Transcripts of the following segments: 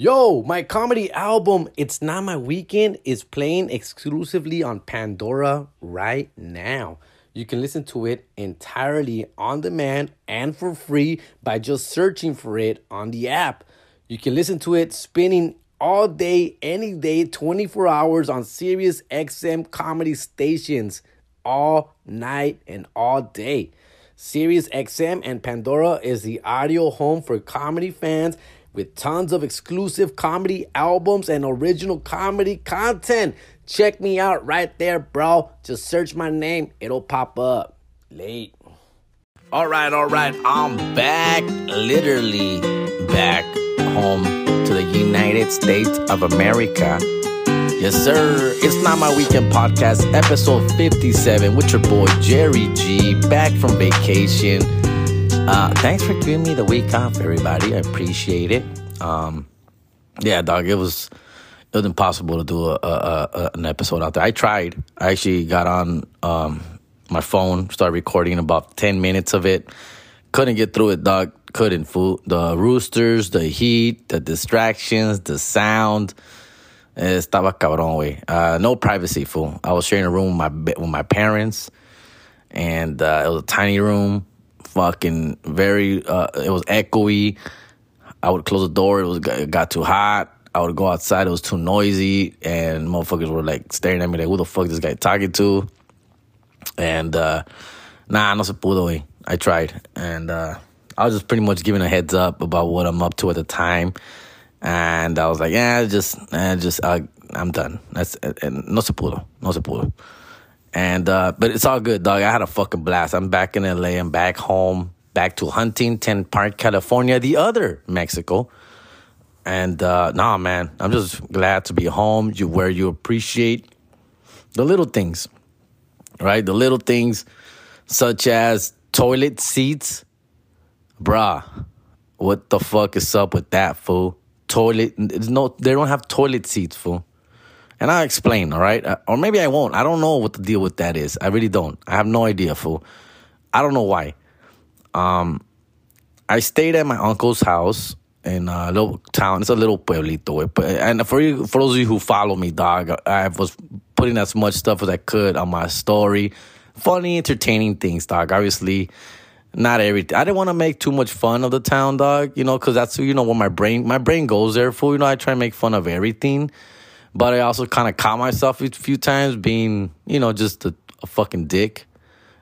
Yo, my comedy album, It's Not My Weekend, is playing exclusively on Pandora right now. You can listen to it entirely on demand and for free by just searching for it on the app. You can listen to it spinning all day, any day, 24 hours on Sirius XM comedy stations all night and all day. Sirius XM and Pandora is the audio home for comedy fans with tons of exclusive comedy albums and original comedy content. Check me out right there, bro. Just search my name, it'll pop up. Late. All right, all right. I'm back, literally back home to the United States of America. Yes, sir. It's not my weekend podcast, episode 57, with your boy Jerry G, back from vacation. Uh, thanks for giving me the week off, everybody. I appreciate it. Um, yeah, dog, it was it was impossible to do a, a, a, an episode out there. I tried. I actually got on um, my phone, started recording about ten minutes of it. Couldn't get through it, dog. Couldn't. Fool. The roosters, the heat, the distractions, the sound. Estaba cabrón, güey. Uh, no privacy, fool. I was sharing a room with my with my parents, and uh, it was a tiny room. Fucking very. Uh, it was echoey. I would close the door. It was it got too hot. I would go outside. It was too noisy, and motherfuckers were like staring at me like, "Who the fuck this guy talking to?" And uh, nah, no se pudo. Güey. I tried, and uh, I was just pretty much giving a heads up about what I'm up to at the time and I was like, yeah, just, eh, just, uh, I'm done. That's and no se pudo, no se pudo. And uh, but it's all good, dog. I had a fucking blast. I'm back in LA. I'm back home, back to Huntington Park, California, the other Mexico. And uh, nah, man, I'm just glad to be home. You where you appreciate the little things, right? The little things such as toilet seats, bruh. What the fuck is up with that, fool? toilet. No, they don't have toilet seats, fool. And I'll explain, all right? Uh, or maybe I won't. I don't know what the deal with that is. I really don't. I have no idea, fool. I don't know why. Um, I stayed at my uncle's house in a little town. It's a little pueblito. And for you, for those of you who follow me, dog, I was putting as much stuff as I could on my story. Funny, entertaining things, dog. Obviously, not everything. I didn't want to make too much fun of the town, dog. You know, because that's you know what my brain my brain goes there for. You know, I try to make fun of everything, but I also kind of caught myself a few times being you know just a, a, fucking dick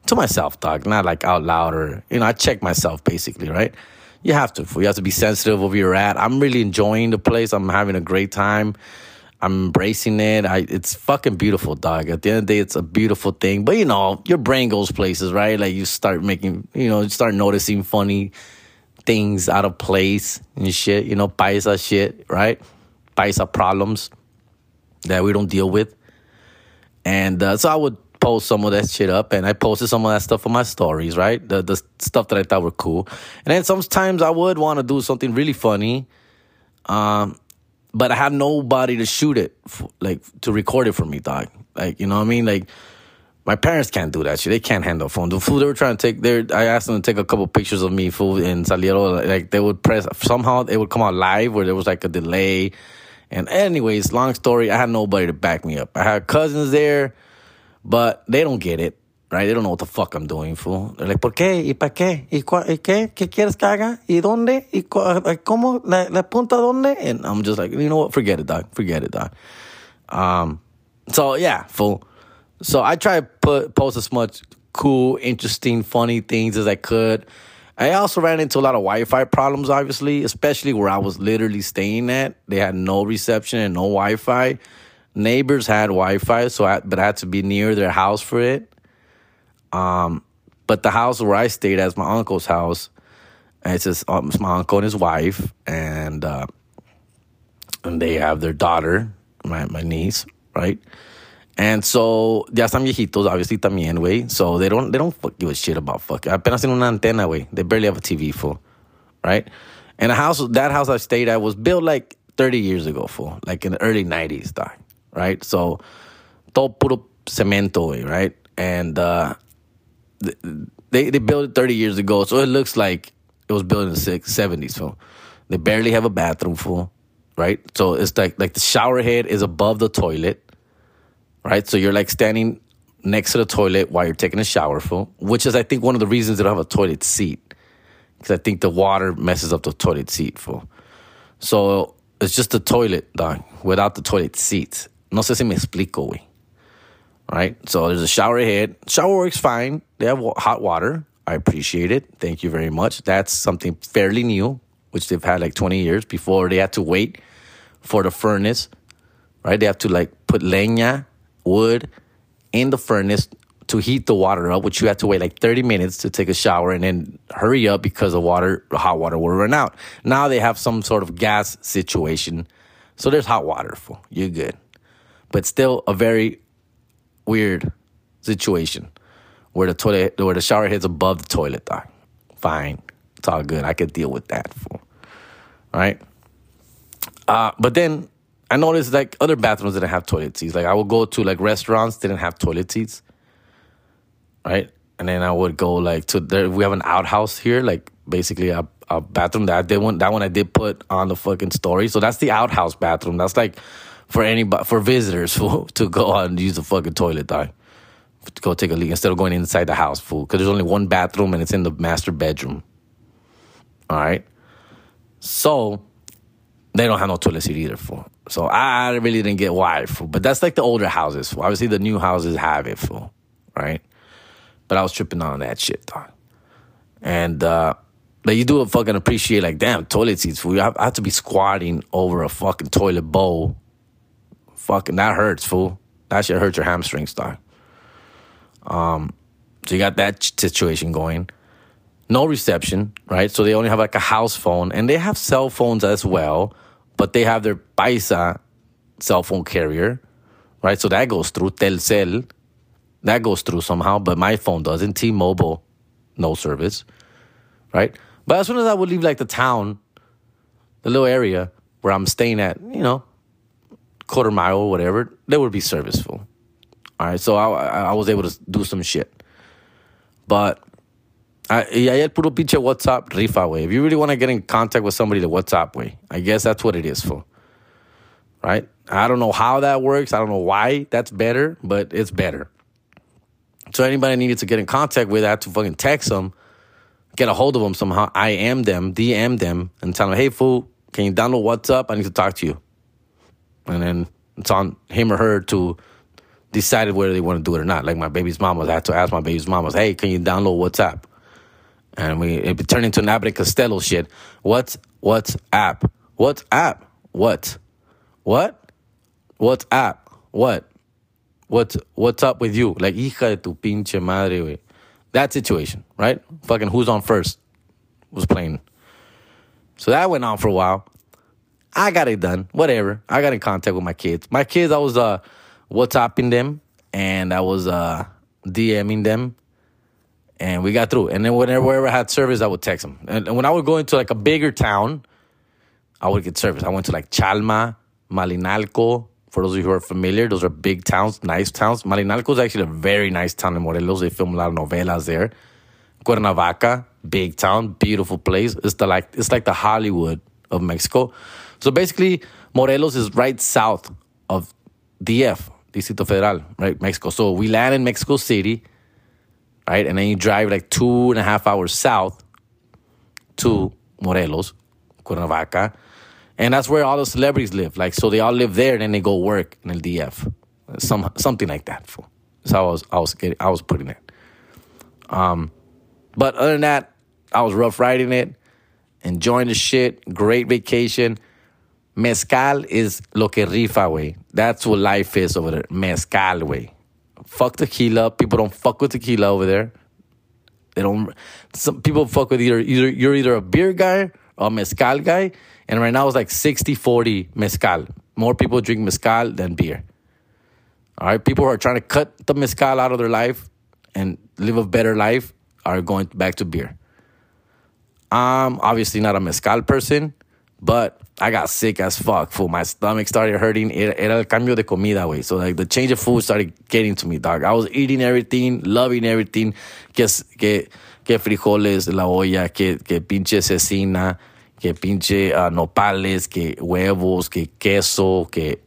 to myself, dog. Not like out loud or you know I check myself basically, right? You have to. You have to be sensitive of where you're at. I'm really enjoying the place. I'm having a great time. I'm embracing it. I, it's fucking beautiful, dog. At the end of the day, it's a beautiful thing. But you know, your brain goes places, right? Like you start making, you know, you start noticing funny things out of place and shit. You know, paisa shit, right? Paisa problems that we don't deal with. And uh, so I would post some of that shit up, and I posted some of that stuff on my stories, right? The the stuff that I thought were cool. And then sometimes I would want to do something really funny. Um, but I had nobody to shoot it, like to record it for me, dog. Like you know what I mean? Like my parents can't do that shit. They can't handle phone. The fool they were trying to take, their I asked them to take a couple pictures of me, fool, in Saliero. Like they would press somehow it would come out live where there was like a delay. And anyways, long story, I had nobody to back me up. I had cousins there, but they don't get it right? They don't know what the fuck I'm doing, fool. They're like, ¿por qué? ¿Y para qué? ¿Y, ¿Y qué? ¿Qué quieres que haga? ¿Y dónde? ¿Y cómo? ¿La, la punta dónde? And I'm just like, you know what? Forget it, dog. Forget it, dog. Um, so yeah, fool. So I try to put post as much cool, interesting, funny things as I could. I also ran into a lot of Wi-Fi problems, obviously, especially where I was literally staying at. They had no reception and no Wi-Fi. Neighbors had Wi-Fi, so I, but I had to be near their house for it. Um, but the house where I stayed at is my uncle's house. And it's, just, um, it's my uncle and his wife, and uh, and they have their daughter, my my niece, right? And so ya están viejitos, obviously también, way. So they don't they don't fuck give a shit about fuck. Apenas tienen una antena, way. They barely have a TV, for, right? And the house, that house I stayed at was built like 30 years ago, for like in the early 90s, dog, right? So todo puro cemento, right? And uh, they they built it 30 years ago, so it looks like it was built in the six, 70s, fool. They barely have a bathroom, fool. right? So it's like like the shower head is above the toilet, right? So you're like standing next to the toilet while you're taking a shower, full, which is I think one of the reasons they don't have a toilet seat. Because I think the water messes up the toilet seat, full. So it's just the toilet, dog, without the toilet seat. No sé si me explico, güey. Right? So there's a shower head. Shower works fine. They have hot water. I appreciate it. Thank you very much. That's something fairly new, which they've had like 20 years before they had to wait for the furnace, right? They have to like put leña, wood in the furnace to heat the water up, which you have to wait like 30 minutes to take a shower and then hurry up because the water, hot water will run out. Now they have some sort of gas situation. So there's hot water for you're good. But still a very weird situation where the toilet, where the shower head's above the toilet. Doc. Fine, it's all good. I could deal with that. All right. Uh, but then I noticed like other bathrooms didn't have toilet seats. Like I would go to like restaurants didn't have toilet seats, right? And then I would go like to there. We have an outhouse here, like basically a, a bathroom that I did one. That one I did put on the fucking story. So that's the outhouse bathroom. That's like for anybody for visitors fool, to go out and use the fucking toilet. Dog to go take a leak instead of going inside the house, fool. Because there's only one bathroom and it's in the master bedroom. All right. So they don't have no toilet seat either, fool. So I really didn't get why, fool. But that's like the older houses, fool. Obviously, the new houses have it, fool. Right. But I was tripping on that shit, dog. And uh, but you do a fucking appreciate like, damn, toilet seats, fool. I have to be squatting over a fucking toilet bowl. Fucking that hurts, fool. That shit hurts your hamstrings, dog. Um, so you got that situation going. No reception, right? So they only have like a house phone and they have cell phones as well, but they have their Paisa cell phone carrier, right? So that goes through Telcel. That goes through somehow, but my phone doesn't. T Mobile, no service, right? But as soon as I would leave like the town, the little area where I'm staying at, you know, quarter mile or whatever, there would be serviceful. All right, so I, I was able to do some shit. But I, y el puro pinche WhatsApp rifa, way. If you really want to get in contact with somebody, the WhatsApp way. I guess that's what it is for. Right? I don't know how that works. I don't know why that's better, but it's better. So anybody I needed to get in contact with, I had to fucking text them, get a hold of them somehow. I am them, DM them, and tell them, hey, fool, can you download WhatsApp? I need to talk to you. And then it's on him or her to decide whether they want to do it or not. Like my baby's mom was, I had to ask my baby's mom was, hey, can you download WhatsApp? And we it turned into an Abbott Costello shit. What's what's app? What's app? What? What? What's app? What? What's what's up with you? Like hija de tu pinche madre. That situation, right? Fucking who's on first was playing. So that went on for a while. I got it done. Whatever. I got in contact with my kids. My kids, I was uh WhatsApping them and I was uh, DMing them and we got through. And then whenever I had service, I would text them. And, and when I would go into like a bigger town, I would get service. I went to like Chalma, Malinalco. For those of you who are familiar, those are big towns, nice towns. Malinalco is actually a very nice town in Morelos. They film a lot of novelas there. Cuernavaca, big town, beautiful place. It's the like it's like the Hollywood of Mexico. So basically, Morelos is right south of DF, Distrito Federal, right? Mexico. So we land in Mexico City, right? And then you drive like two and a half hours south to Morelos, Cuernavaca. And that's where all the celebrities live. Like, so they all live there and then they go work in the DF. Some, something like that. That's how I was, I was, getting, I was putting it. Um, but other than that, I was rough riding it, enjoying the shit, great vacation. Mezcal is lo que rifa, way. That's what life is over there. Mezcal, way. Fuck tequila. People don't fuck with tequila over there. They don't. Some people fuck with either either you're either a beer guy or a mezcal guy. And right now it's like 60-40 mezcal. More people drink mezcal than beer. All right, people who are trying to cut the mezcal out of their life and live a better life are going back to beer. I'm obviously not a mezcal person, but I got sick as fuck, fool. My stomach started hurting. Era el cambio de comida, way. So, like, the change of food started getting to me, dog. I was eating everything, loving everything. Que, que, que frijoles, la olla, que, que pinche cecina. que pinche uh, nopales, que huevos, que queso, que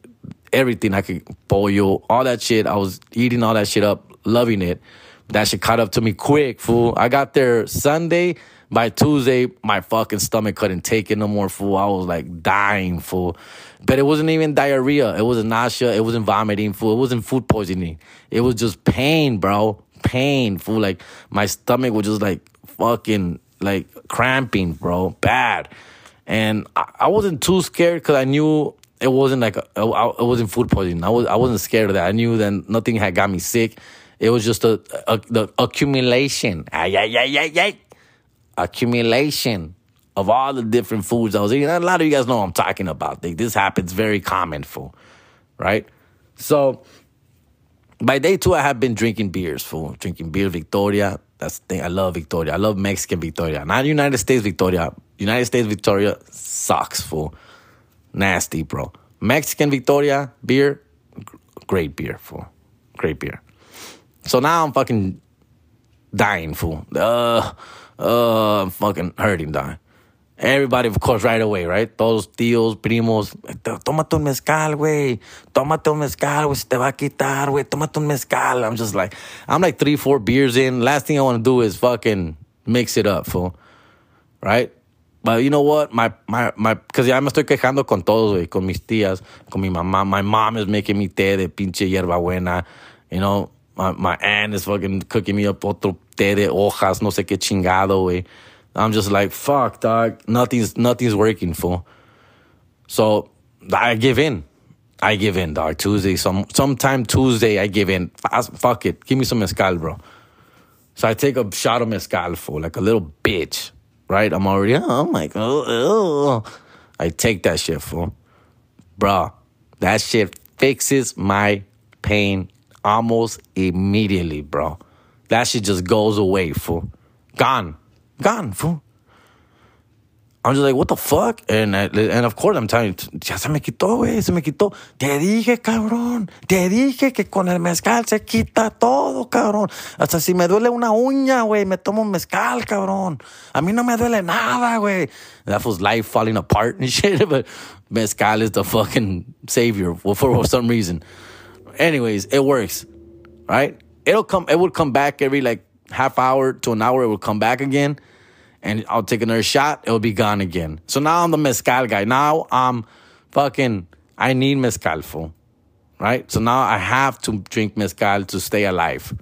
everything I could, pollo, all that shit. I was eating all that shit up, loving it. That shit caught up to me quick, fool. I got there Sunday. By Tuesday, my fucking stomach couldn't take it no more, fool. I was like dying, fool. But it wasn't even diarrhea. It wasn't nausea. It wasn't vomiting, fool. It wasn't food poisoning. It was just pain, bro. Pain, fool. Like my stomach was just like fucking like cramping, bro. Bad. And I, I wasn't too scared because I knew it wasn't like a, it wasn't food poisoning. I was I wasn't scared of that. I knew that nothing had got me sick. It was just a, a the accumulation. Ay, ay, ay, ay, ay. Accumulation of all the different foods I was eating. a lot of you guys know I'm talking about. This happens very common for, right? So by day two, I have been drinking beers, fool. Drinking beer Victoria. That's the thing. I love Victoria. I love Mexican Victoria. Not United States Victoria. United States Victoria sucks, fool. Nasty, bro. Mexican Victoria beer, great beer, fool. Great beer. So now I'm fucking dying, fool. Uh, uh, I'm fucking hurting, dying. Everybody, of course, right away, right? Todos tíos, primos, tómate un mezcal, güey. Tómate un mezcal, güey. Se te va a quitar, güey. Tómate un mezcal. I'm just like, I'm like three, four beers in. Last thing I want to do is fucking mix it up, fool. Right? But you know what? My, my, my, because ya me estoy quejando con todos, güey. Con mis tías, con mi mamá. My mom is making me té de pinche hierbabuena. You know, my, my aunt is fucking cooking me up otro té de hojas, no sé qué chingado, güey. I'm just like, fuck, dog. Nothing's nothing's working, fool. So I give in. I give in, dog. Tuesday, some sometime Tuesday, I give in. Fuck it. Give me some mezcal, bro. So I take a shot of mezcal, fool, like a little bitch. Right? I'm already, oh my god. Oh, oh, I take that shit, fool. Bro, that shit fixes my pain almost immediately, bro. That shit just goes away, fool. Gone. Gone, fool. I'm just like, what the fuck? And, and of course I'm telling you, ya se me quitó, güey, se me quitó. Te dije, cabrón, te dije que con el mezcal se quita todo, cabrón. Hasta si me duele una uña, güey, me tomo un mezcal, cabrón. A mí no me duele nada, güey. That was life falling apart and shit, but mezcal is the fucking savior for, for some reason. Anyways, it works, right? It'll come, it would come back every like half hour to an hour, it would come back again and I'll take another shot, it'll be gone again. So now I'm the mezcal guy. Now I'm fucking, I need mezcal, fool. Right? So now I have to drink mezcal to stay alive.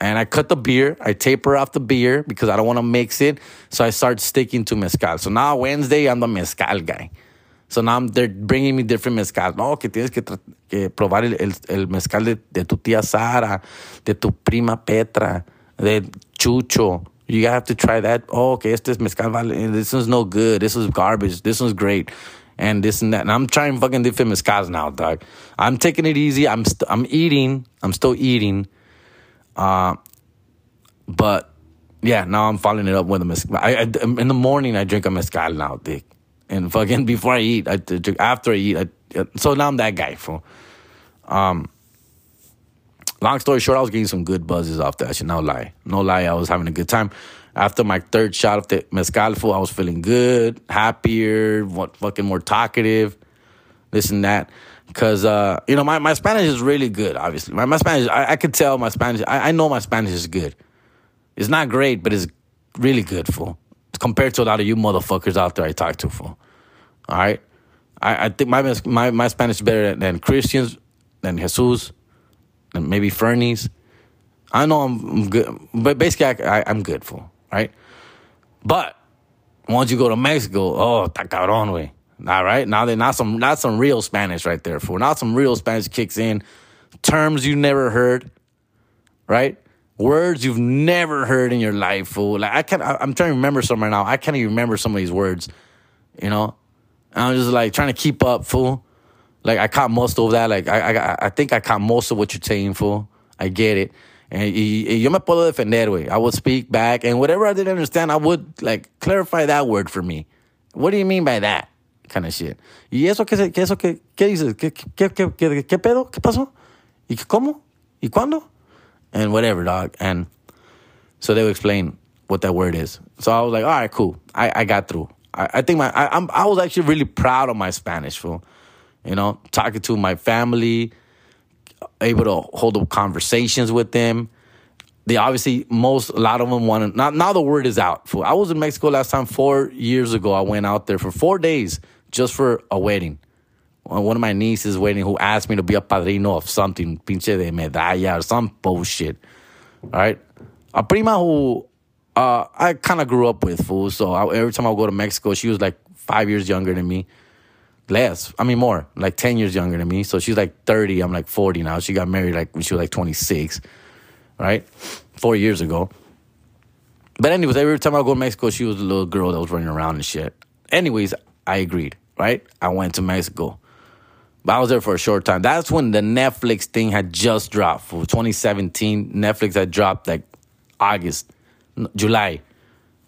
And I cut the beer, I taper off the beer because I don't want to mix it. So I start sticking to mezcal. So now Wednesday, I'm the mezcal guy. So now they're bringing me different mezcal. No, que tienes que, que probar el, el, el mezcal de, de tu tía Sara, de tu prima Petra, de Chucho. You have to try that. Oh, okay, este es mezcal. This one's no good. This was garbage. This one's great. And this and that. And I'm trying fucking different mezcals now, dog. I'm taking it easy. I'm i st- I'm eating. I'm still eating. Uh, but yeah, now I'm following it up with a mezcal. I, I, in the morning, I drink a mezcal now, dick. And fucking before I eat, I. After I eat, I, so now I'm that guy, for. Um, long story short, I was getting some good buzzes off that shit. No lie. No lie. I was having a good time. After my third shot of the mezcal, I was feeling good, happier, what fucking more talkative, this and that. Cause uh, you know, my, my Spanish is really good, obviously. My, my Spanish, I, I could tell my Spanish, I, I know my Spanish is good. It's not great, but it's really good, fool. Compared to a lot of you motherfuckers out there I talk to, fool. All right? I, I think my, my, my Spanish is better than, than Christians, than Jesus, and maybe Fernie's. I know I'm good, but basically I, I, am good for right. But once you go to Mexico, oh, ta cabrón. All right, now they not some not some real Spanish right there for not some real Spanish kicks in, terms you never heard, right? Words you've never heard in your life, fool. Like I can't. I'm trying to remember some right now. I can't even remember some of these words, you know. And I'm just like trying to keep up, fool. Like I caught most of that. Like I, I, I think I caught most of what you're saying for. I get it. And yo me puedo defender, way. I would speak back, and whatever I didn't understand, I would like clarify that word for me. What do you mean by that? Kind of shit. ¿Y eso qué eso qué, qué dices? ¿Qué, qué, qué, qué, qué pedo? ¿Qué pasó? ¿Y cómo? ¿Y cuándo? And whatever, dog. And so they would explain what that word is. So I was like, all right, cool. I, I got through. I, I think my I, I'm I was actually really proud of my Spanish, fool. You know, talking to my family, able to hold up conversations with them. They obviously most a lot of them want. Now, now the word is out. Fool. I was in Mexico last time four years ago. I went out there for four days just for a wedding. One of my nieces wedding who asked me to be a padrino of something, pinche de medalla or some bullshit. All right, a prima who uh, I kind of grew up with, fool. So I, every time I go to Mexico, she was like five years younger than me. Less, I mean more, like ten years younger than me. So she's like thirty. I'm like forty now. She got married like when she was like twenty six, right? Four years ago. But anyways, every time I go to Mexico, she was a little girl that was running around and shit. Anyways, I agreed, right? I went to Mexico. I was there for a short time. That's when the Netflix thing had just dropped. For 2017, Netflix had dropped like August, July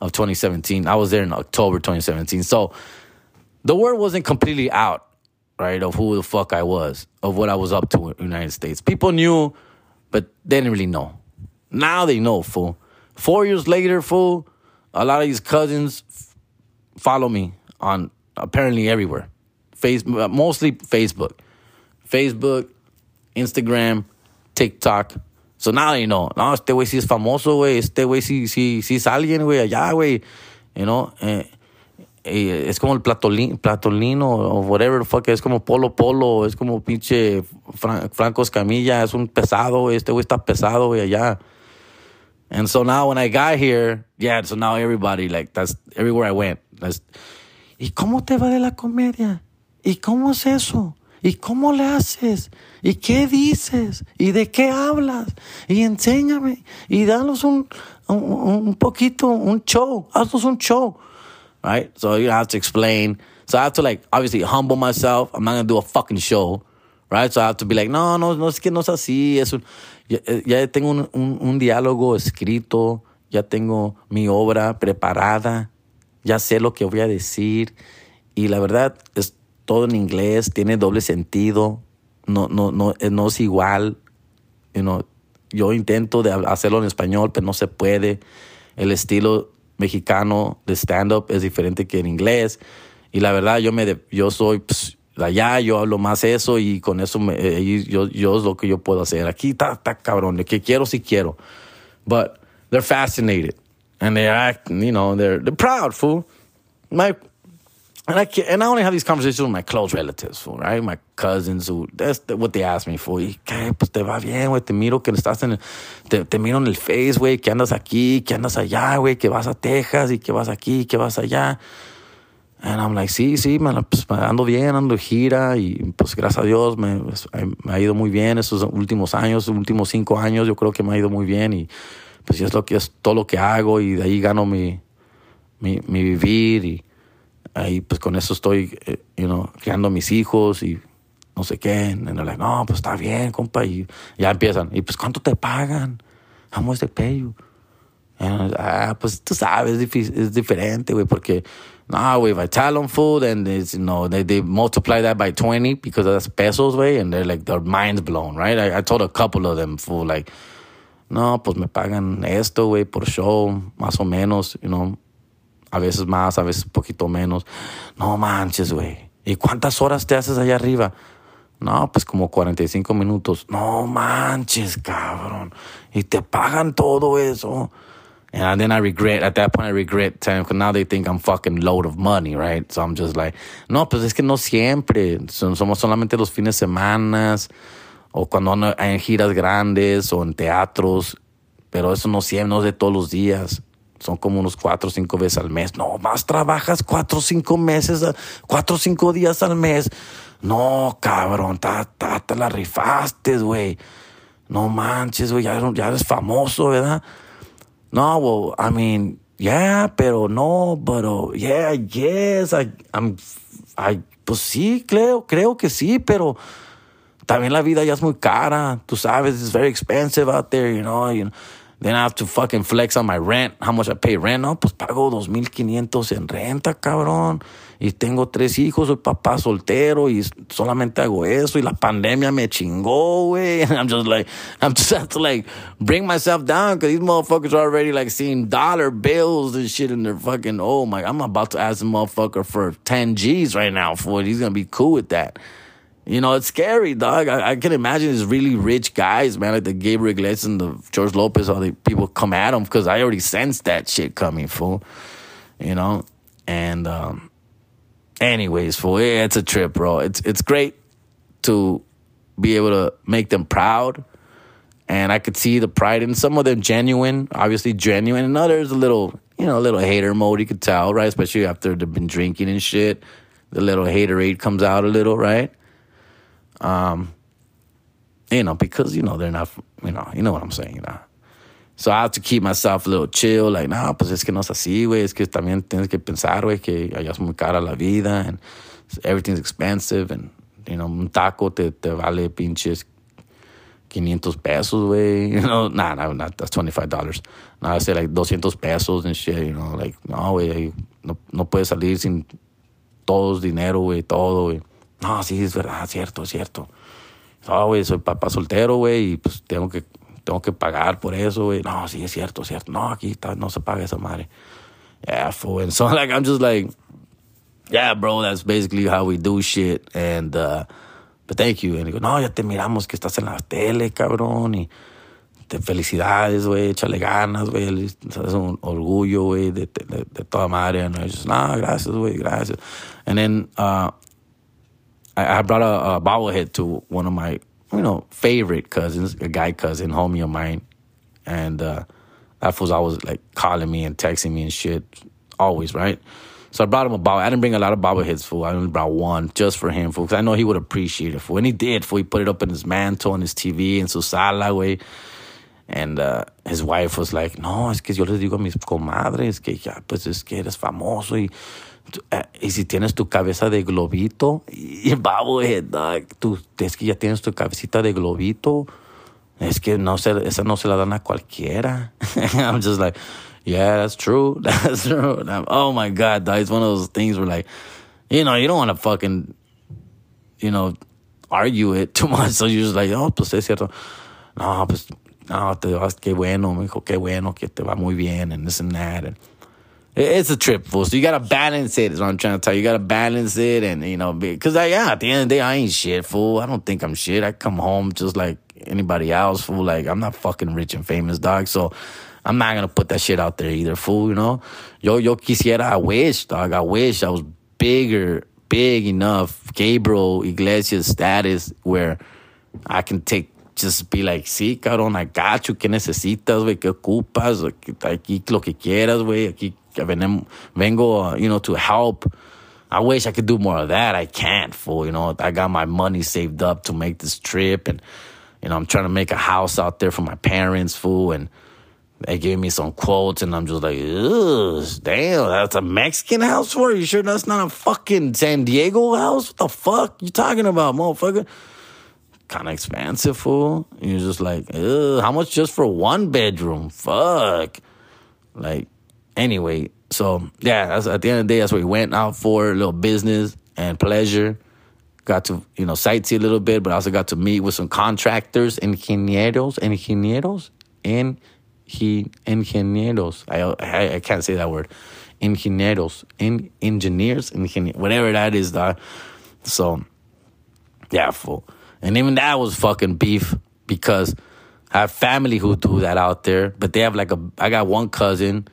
of 2017. I was there in October 2017. So the word wasn't completely out, right, of who the fuck I was, of what I was up to in the United States. People knew, but they didn't really know. Now they know, fool. Four years later, fool, a lot of these cousins f- follow me on apparently everywhere. Facebook, uh, mostly Facebook. Facebook, Instagram, TikTok. So now you know. No, este güey sí es famoso, güey. Este güey sí, sí, sí es alguien, güey, allá, güey. You know? Eh, es como el platolino, platolino whatever the fuck. Es como Polo Polo. Es como pinche Fran- Franco Escamilla. Es un pesado. Este güey está pesado, güey, allá. And so now when I got here, yeah, so now everybody, like, that's everywhere I went. That's, ¿Y cómo te va de la comedia? ¿Y cómo es eso? ¿Y cómo le haces? ¿Y qué dices? ¿Y de qué hablas? Y enséñame. Y danos un, un, un poquito, un show. Haznos un show. Right? So you have to explain. So I have to like, obviously humble myself. I'm not going to do a fucking show. Right? So I have to be like, no, no, no es que no es así. Es un, ya, ya tengo un, un, un diálogo escrito. Ya tengo mi obra preparada. Ya sé lo que voy a decir. Y la verdad es todo en inglés, tiene doble sentido. No, no, no, eh, no es igual. You know, yo intento de hacerlo en español, pero no se puede. El estilo mexicano de stand-up es diferente que en inglés. Y la verdad, yo, me yo soy pues, allá, yo hablo más eso y con eso me- eh, yo, yo es lo que yo puedo hacer. Aquí está, está cabrón, que quiero, sí quiero. But they're fascinated and they act, you know, they're, they're proud, fool. My and I can and I only have these conversations with my close relatives, right? My cousins, who that's what they ask me for. Y que pues te va bien, güey. Te miro que estás en el, te, te miro en el Face, güey, que andas aquí, que andas allá, güey, que vas a Texas y que vas aquí, que vas allá. And I'm like, sí, sí, la- pues, ando bien, ando gira y pues gracias a Dios me, pues, me ha ido muy bien estos últimos años, últimos cinco años, yo creo que me ha ido muy bien y pues es lo que es todo lo que hago y de ahí gano mi, mi, mi vivir y ahí pues con eso estoy, eh, you know, criando a mis hijos y no sé qué. They're like, no, pues está bien, compa. Y ya empiezan. Y pues, ¿cuánto te pagan? Pay you? And, ah, pues tú sabes, es, es diferente, güey, porque, no, güey, if I food and it's, you know, they, they multiply that by 20 because that's pesos, güey, and they're like, their mind's blown, right? I, I told a couple of them, fool, like, no, pues me pagan esto, güey, por show, más o menos, you know, a veces más, a veces un poquito menos. No manches, güey. ¿Y cuántas horas te haces allá arriba? No, pues como 45 minutos. No manches, cabrón. Y te pagan todo eso. And then I regret, at that point I regret because now they think I'm fucking load of money, right? So I'm just like, no, pues es que no siempre. Somos solamente los fines de semana o cuando ando en giras grandes o en teatros. Pero eso no siempre, no es de todos los días. Son como unos cuatro o cinco veces al mes. No, más trabajas cuatro o cinco meses, a- cuatro o cinco días al mes. No, cabrón, ta, ta, te la rifaste, güey. No manches, güey, ya, ya eres famoso, ¿verdad? No, well, I mean, yeah, pero no, pero yeah, yes, I, I'm, I, pues sí, creo, creo que sí, pero también la vida ya es muy cara, tú sabes, it's very expensive out there, you know, you know. Then I have to fucking flex on my rent. How much I pay rent? No, pues pago 2.500 en renta, cabrón. Y tengo tres hijos, soy papá soltero y solamente hago eso. Y la pandemia me chingó, güey. And I'm just like, I'm just have to like bring myself down because these motherfuckers are already like seeing dollar bills and shit in their fucking, oh my, I'm about to ask a motherfucker for 10 G's right now for it. He's going to be cool with that. You know, it's scary, dog. I, I, can imagine these really rich guys, man, like the Gabriel Iglesias and the George Lopez, all the people come at them because I already sensed that shit coming, fool. You know? And, um, anyways, fool, it's a trip, bro. It's, it's great to be able to make them proud. And I could see the pride in some of them genuine, obviously genuine, and others a little, you know, a little hater mode, you could tell, right? Especially after they've been drinking and shit. The little haterade comes out a little, right? Um, you know, because you know they're not, you know, you know what I'm saying, you know. So I have to keep myself a little chill, like, no, pues es que no es así, güey, es que también tienes que pensar, güey, que allá es muy cara la vida, and everything's expensive, and, you know, un taco te, te vale pinches 500 pesos, güey, you know, nah, nah, nah, that's $25. Nah, I say like 200 pesos and shit, you know, like, no, güey, no, no puedes salir sin todos dinero, güey, todo, güey. No, sí, es verdad, cierto, cierto. No, güey, soy papá soltero, güey, y pues tengo que, tengo que pagar por eso, güey. No, sí, es cierto, cierto. No, aquí no se paga esa madre. Yeah, fool. And so, like, I'm just like, yeah, bro, that's basically how we do shit. And, uh, but thank you. And digo, no, ya te miramos que estás en la tele, cabrón, y te felicidades, güey, échale ganas, güey, es un orgullo, güey, de, de, de, toda madre. No, gracias, güey, gracias. And then, uh, I, I brought a, a bobblehead to one of my, you know, favorite cousins, a guy cousin, homie of mine, and uh, that was always like calling me and texting me and shit, always, right? So I brought him a bobble. I didn't bring a lot of bobbleheads, fool. I only brought one just for him, fool, because I know he would appreciate it, fool. And he did, fool. He put it up in his mantle on his TV in su sala, way. And uh, his wife was like, no, es que yo les digo a mis comadres que ya, pues es que eres famoso y y si tienes tu cabeza de globito, y bobblehead, dog, tú, es que ya tienes tu cabecita de globito, es que no se, esa no se la dan a cualquiera. I'm just like, yeah, that's true. That's true. oh my God, it's one of those things where like, you know, you don't want to fucking, you know, argue it too much. So you're just like, oh, pues es cierto. No, pues, no, te vas, qué bueno, me dijo, qué bueno, que te va muy bien, and this and that. And, it's a trip, fool. So you gotta balance it. Is what I'm trying to tell you. You gotta balance it, and you know, because I yeah, at the end of the day, I ain't shit, fool. I don't think I'm shit. I come home just like anybody else, fool. Like I'm not fucking rich and famous, dog. So I'm not gonna put that shit out there either, fool. You know, yo, yo quisiera. I wish, dog. I wish I was bigger, big enough, Gabriel Iglesias status where I can take just be like, sí, cabrón, I got you, ¿qué necesitas, güey? ¿Qué ocupas? Aquí lo que quieras, güey. Aquí vengo, you know, to help. I wish I could do more of that. I can't, fool. You know, I got my money saved up to make this trip, and you know, I'm trying to make a house out there for my parents, fool. And they gave me some quotes, and I'm just like, Ugh, damn, that's a Mexican house for you? Sure, that's not a fucking San Diego house? What the fuck you talking about, motherfucker? Kind of expensive, fool. You're just like, how much just for one bedroom? Fuck. Like, anyway, so yeah, at the end of the day, that's what we went out for a little business and pleasure. Got to you know sightsee a little bit, but I also got to meet with some contractors, ingenieros, ingenieros, and he ingenieros. I, I I can't say that word. Ingenieros, in engineers, ingenier, whatever that is. Dog. So yeah, full. And even that was fucking beef because I have family who do that out there, but they have like a. I got one cousin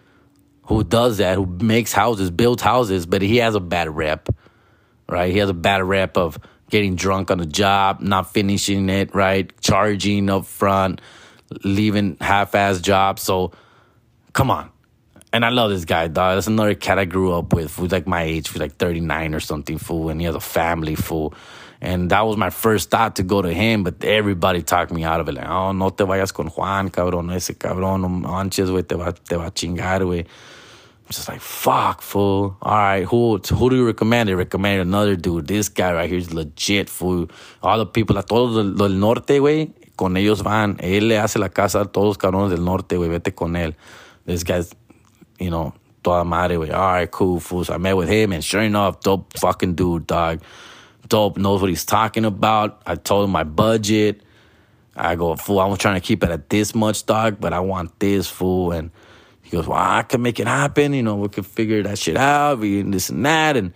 who does that, who makes houses, builds houses, but he has a bad rep, right? He has a bad rep of getting drunk on the job, not finishing it, right? Charging up front, leaving half-ass jobs. So, come on. And I love this guy, dog. That's another cat I grew up with, who's like my age, who's like 39 or something, fool, and he has a family, fool. And that was my first thought to go to him, but everybody talked me out of it. Like, oh, no te vayas con Juan, cabrón, ese cabrón, no manches, güey, te va, te va a chingar, güey. Just like, fuck, fool. All right, who who do you recommend? They recommend another dude. This guy right here is legit, fool. All the people, like, todo del norte, güey, con ellos van. Él le hace la casa a todos los cabrones del norte, güey. Vete con él. This guy's, you know, toda madre, güey. All right, cool, fools. I met with him, and sure enough, dope fucking dude, dog. Dope, knows what he's talking about. I told him my budget. I go, fool, I'm trying to keep it at this much, dog, but I want this, fool. And he goes, well, I can make it happen. You know, we can figure that shit out, we, and this and that. And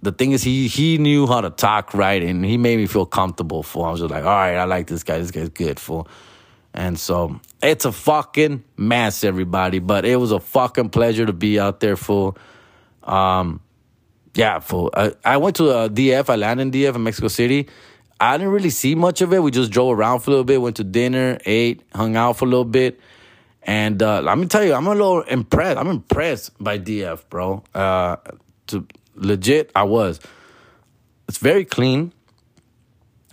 the thing is, he he knew how to talk right, and he made me feel comfortable. For I was just like, all right, I like this guy. This guy's good, For And so it's a fucking mess, everybody. But it was a fucking pleasure to be out there, fool. Um, yeah, fool. I, I went to uh, DF. I landed in DF in Mexico City. I didn't really see much of it. We just drove around for a little bit, went to dinner, ate, hung out for a little bit. And uh, let me tell you, I'm a little impressed. I'm impressed by DF, bro. Uh, to legit, I was. It's very clean,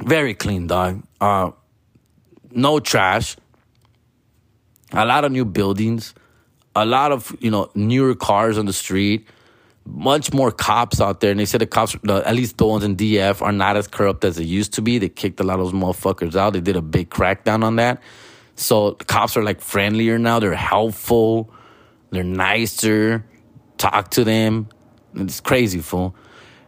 very clean, dog. Uh, no trash. A lot of new buildings, a lot of you know newer cars on the street. Much more cops out there, and they said the cops, at least the ones in DF, are not as corrupt as they used to be. They kicked a lot of those motherfuckers out. They did a big crackdown on that. So cops are like friendlier now. They're helpful. They're nicer. Talk to them. It's crazy, fool.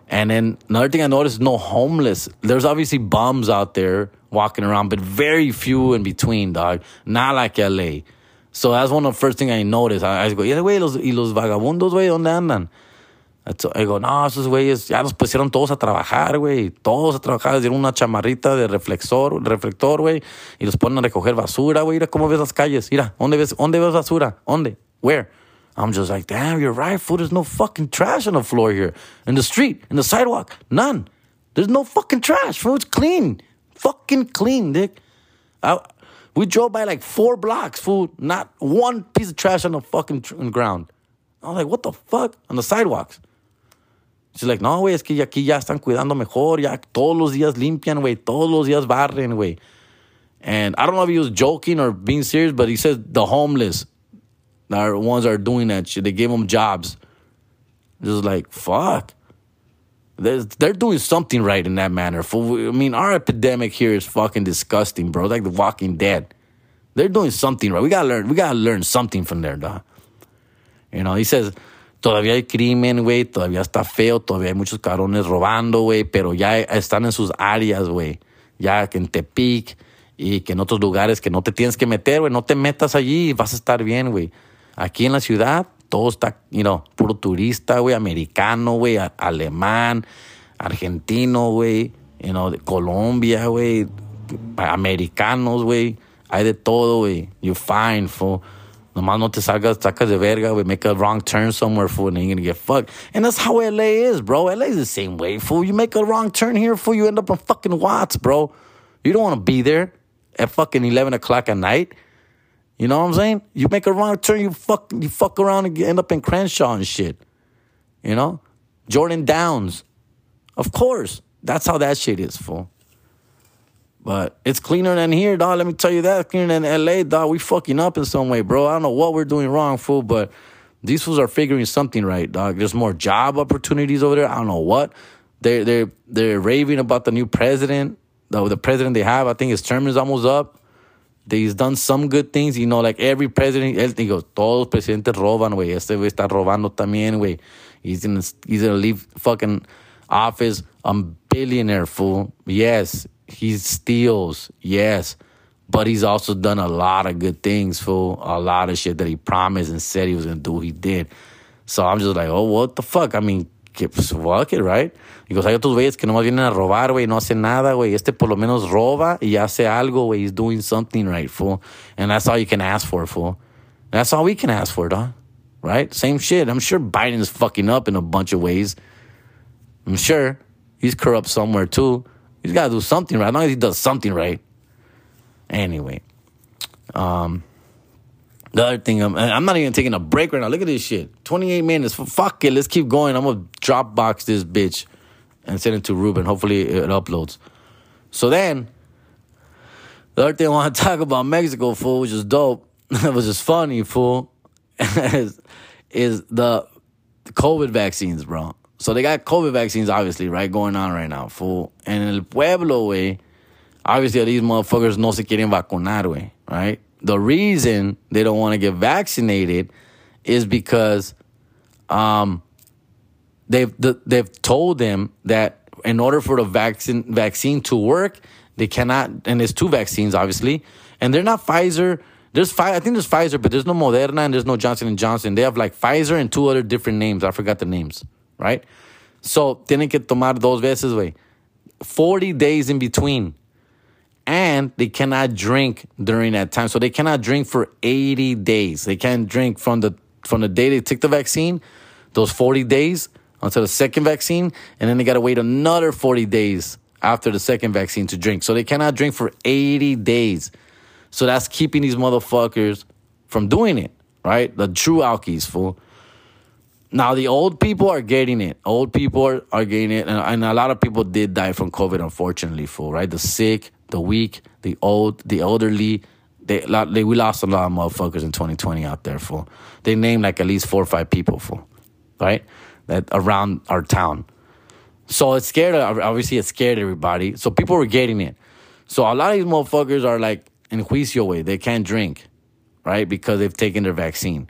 And then another thing I noticed: no homeless. There's obviously bums out there walking around, but very few in between, dog. Not like LA. So that's one of the first things I noticed. I, I go, yeah, güey, los, y los vagabundos, güey, ¿dónde andan? I go, no, esos güeyes ya los pusieron todos a trabajar, güey. Todos a trabajar, les dieron una chamarrita de reflector, reflector, güey. Y los ponen a recoger basura, güey. Mira cómo ves las calles. Mira, ¿dónde ves, dónde ves basura? ¿Dónde? Where? I'm just like, damn, you're right, fool. There's no fucking trash on the floor here. In the street, in the sidewalk, none. There's no fucking trash, fool. It's clean. Fucking clean, dick. I, we drove by like four blocks, fool. Not one piece of trash on the fucking ground. I was like, what the fuck? On the sidewalks. She's like, no, güey, es que aquí ya están cuidando mejor, ya todos los días limpian, güey, todos los días barren, güey. And I don't know if he was joking or being serious, but he says the homeless are ones that are doing that shit. They gave them jobs. Just like, fuck. They're, they're doing something right in that manner. I mean, our epidemic here is fucking disgusting, bro. like The Walking Dead. They're doing something right. We gotta learn. We gotta learn something from there, dog. You know, he says todavía hay crimen, güey, todavía está feo, todavía hay muchos cabrones robando, güey, pero ya están en sus áreas, güey. Ya que en Tepic y que en otros lugares que no te tienes que meter, güey, no te metas allí vas a estar bien, güey. Aquí en la ciudad todo está, you know, puro turista, güey, americano, güey, alemán, argentino, güey, you know, de Colombia, güey, americanos, güey. Hay de todo, güey. You're fine, fool. Nomás no te salgas, sacas de verga, we make a wrong turn somewhere, fool, and you're gonna get fucked. And that's how LA is, bro. LA is the same way, fool. You make a wrong turn here, fool, you end up in fucking Watts, bro. You don't wanna be there at fucking 11 o'clock at night. You know what I'm saying? You make a wrong turn, you fuck, you fuck around and end up in Crenshaw and shit. You know? Jordan Downs. Of course. That's how that shit is, fool. But it's cleaner than here, dog. Let me tell you that. Cleaner than LA, dog. We fucking up in some way, bro. I don't know what we're doing wrong, fool, but these fools are figuring something right, dog. There's more job opportunities over there. I don't know what. They're they're they're raving about the new president. The, the president they have, I think his term is almost up. He's done some good things, you know, like every president, él digo, todos presidentes roban, güey. Este güey está robando también, güey. He's gonna, he's gonna leave fucking office a billionaire, fool. Yes, he steals, yes. But he's also done a lot of good things, fool. A lot of shit that he promised and said he was gonna do, he did. So I'm just like, oh, what the fuck? I mean, que pues fuck it, right? Y hay otros güeyes que nomás vienen a robar, güey, no hacen nada, güey. Este por lo menos roba y hace algo, güey. He's doing something right, fool. And that's all you can ask for, fool. That's all we can ask for, dog. Right? Same shit. I'm sure Biden's fucking up in a bunch of ways. I'm sure he's corrupt somewhere too. He's got to do something right. As long as he does something right. Anyway, um, the other thing, I'm, I'm not even taking a break right now. Look at this shit. 28 minutes. Fuck it. Let's keep going. I'm going to Dropbox this bitch and send it to Ruben. Hopefully it uploads. So then, the other thing I want to talk about Mexico, fool, which is dope, it was just funny, fool, is, is the COVID vaccines, bro. So they got COVID vaccines, obviously, right, going on right now, fool. And in El Pueblo, way, obviously these motherfuckers no se quieren vacunar, way, right? The reason they don't want to get vaccinated is because um, they've they've told them that in order for the vaccine vaccine to work, they cannot. And there's two vaccines, obviously, and they're not Pfizer. There's. I think there's Pfizer, but there's no Moderna and there's no Johnson and Johnson. They have like Pfizer and two other different names. I forgot the names, right? So tienen que tomar dos veces, way. 40 days in between. And they cannot drink during that time. So they cannot drink for 80 days. They can't drink from the from the day they took the vaccine, those 40 days until the second vaccine, and then they gotta wait another 40 days after the second vaccine to drink. So they cannot drink for 80 days. So that's keeping these motherfuckers from doing it, right? The true alkies, fool. Now the old people are getting it. Old people are, are getting it, and, and a lot of people did die from COVID, unfortunately, fool. Right? The sick, the weak, the old, the elderly. They, they we lost a lot of motherfuckers in 2020 out there, fool. They named like at least four or five people, fool. Right? That around our town. So it scared. Obviously, it scared everybody. So people were getting it. So a lot of these motherfuckers are like in juicio way. They can't drink, right? Because they've taken their vaccine.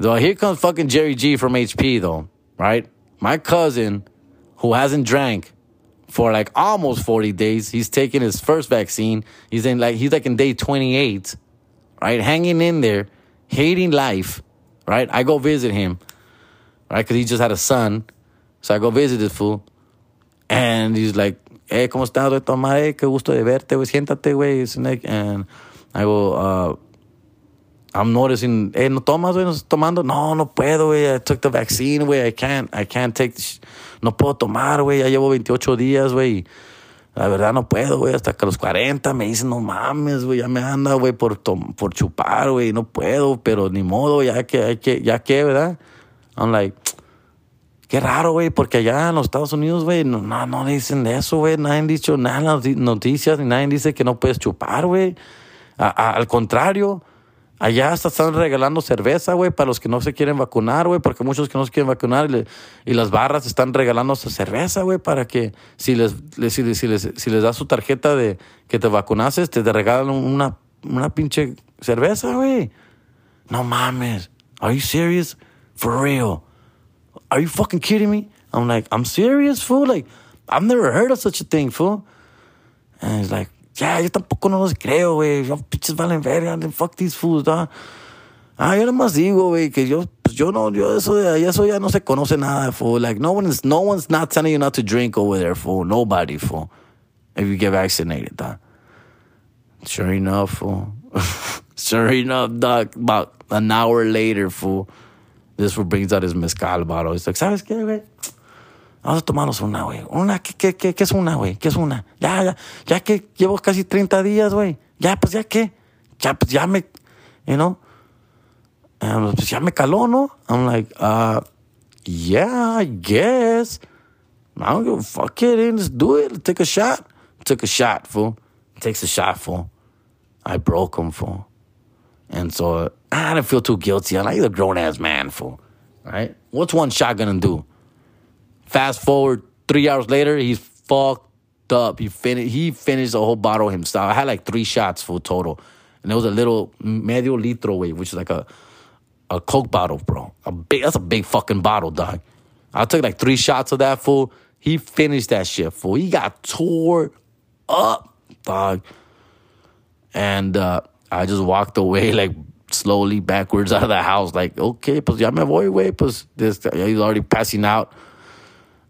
So here comes fucking Jerry G from HP though, right? My cousin, who hasn't drank for like almost 40 days, he's taking his first vaccine. He's in like he's like in day 28, right? Hanging in there, hating life, right? I go visit him, right? Because he just had a son. So I go visit this fool. And he's like, hey, ¿cómo estás? Toma, hey, qué gusto de verte, güey. Siéntate, güey. And I go, uh, I'm noticing, hey, no tomas, güey, no estás tomando. No, no puedo, güey. I took the vaccine, güey. I can't, I can't take, this. no puedo tomar, güey. Ya llevo 28 días, güey. La verdad no puedo, güey. Hasta que los 40 me dicen, no mames, güey. Ya me anda, güey, por, por chupar, güey. No puedo, pero ni modo, ya que, ya que, ¿verdad? I'm like, qué raro, güey, porque allá en los Estados Unidos, güey, no, no, no dicen eso, güey. Nadie ha dicho nada en las noticias, ni nadie dice que no puedes chupar, güey. Al contrario, Allá hasta están regalando cerveza, güey, para los que no se quieren vacunar, güey, porque muchos que no se quieren vacunar y, las barras están regalando esa cerveza, güey, para que si les, si, les, si, les, das su tarjeta de que te vacunases, te, regalan una, una pinche cerveza, güey. No mames. Are you serious? For real? Are you fucking kidding me? I'm like, I'm serious, fool. Like, I've never heard of such a thing, fool. And he's like, ya, yo tampoco no los creo, güey. Yo, pinches valen verga, fuck these fools, ¿no? Ah, yo nomás digo, güey, que yo, pues yo no, yo eso de eso ya no se conoce nada, fool. Like, no one is, no one's not telling you not to drink over there, fool. Nobody, fool. If you get vaccinated, dog. Sure enough, fool. sure enough, dog, about an hour later, fool, this fool brings out his mezcal bottle. He's like, ¿sabes qué, güey? Vamos a tomarnos una, güey. Una, ¿qué, qué, qué, qué es una, güey? ¿Qué es una? Ya, ya, ya que llevo casi 30 días, güey. Ya, pues ya qué. Ya, pues ya me, you know. Um, pues ya me caló, ¿no? I'm like, uh, yeah, I guess. I don't give a fuck it, let's do it. Let's take a shot. Took a shot, fool. Takes a shot, fool. I broke him, fool. And so I didn't feel too guilty. I'm like a grown ass man, fool. Right? What's one shot gonna do? Fast forward three hours later, he's fucked up. He finished. He finished the whole bottle himself. I had like three shots full total, and it was a little medio litro weight, which is like a a coke bottle, bro. A big. That's a big fucking bottle, dog. I took like three shots of that fool. He finished that shit, fool. He got tore up, dog. And uh, I just walked away like slowly backwards out of the house, like, okay, pues ya me voy, güey. Pues this, he's already passing out.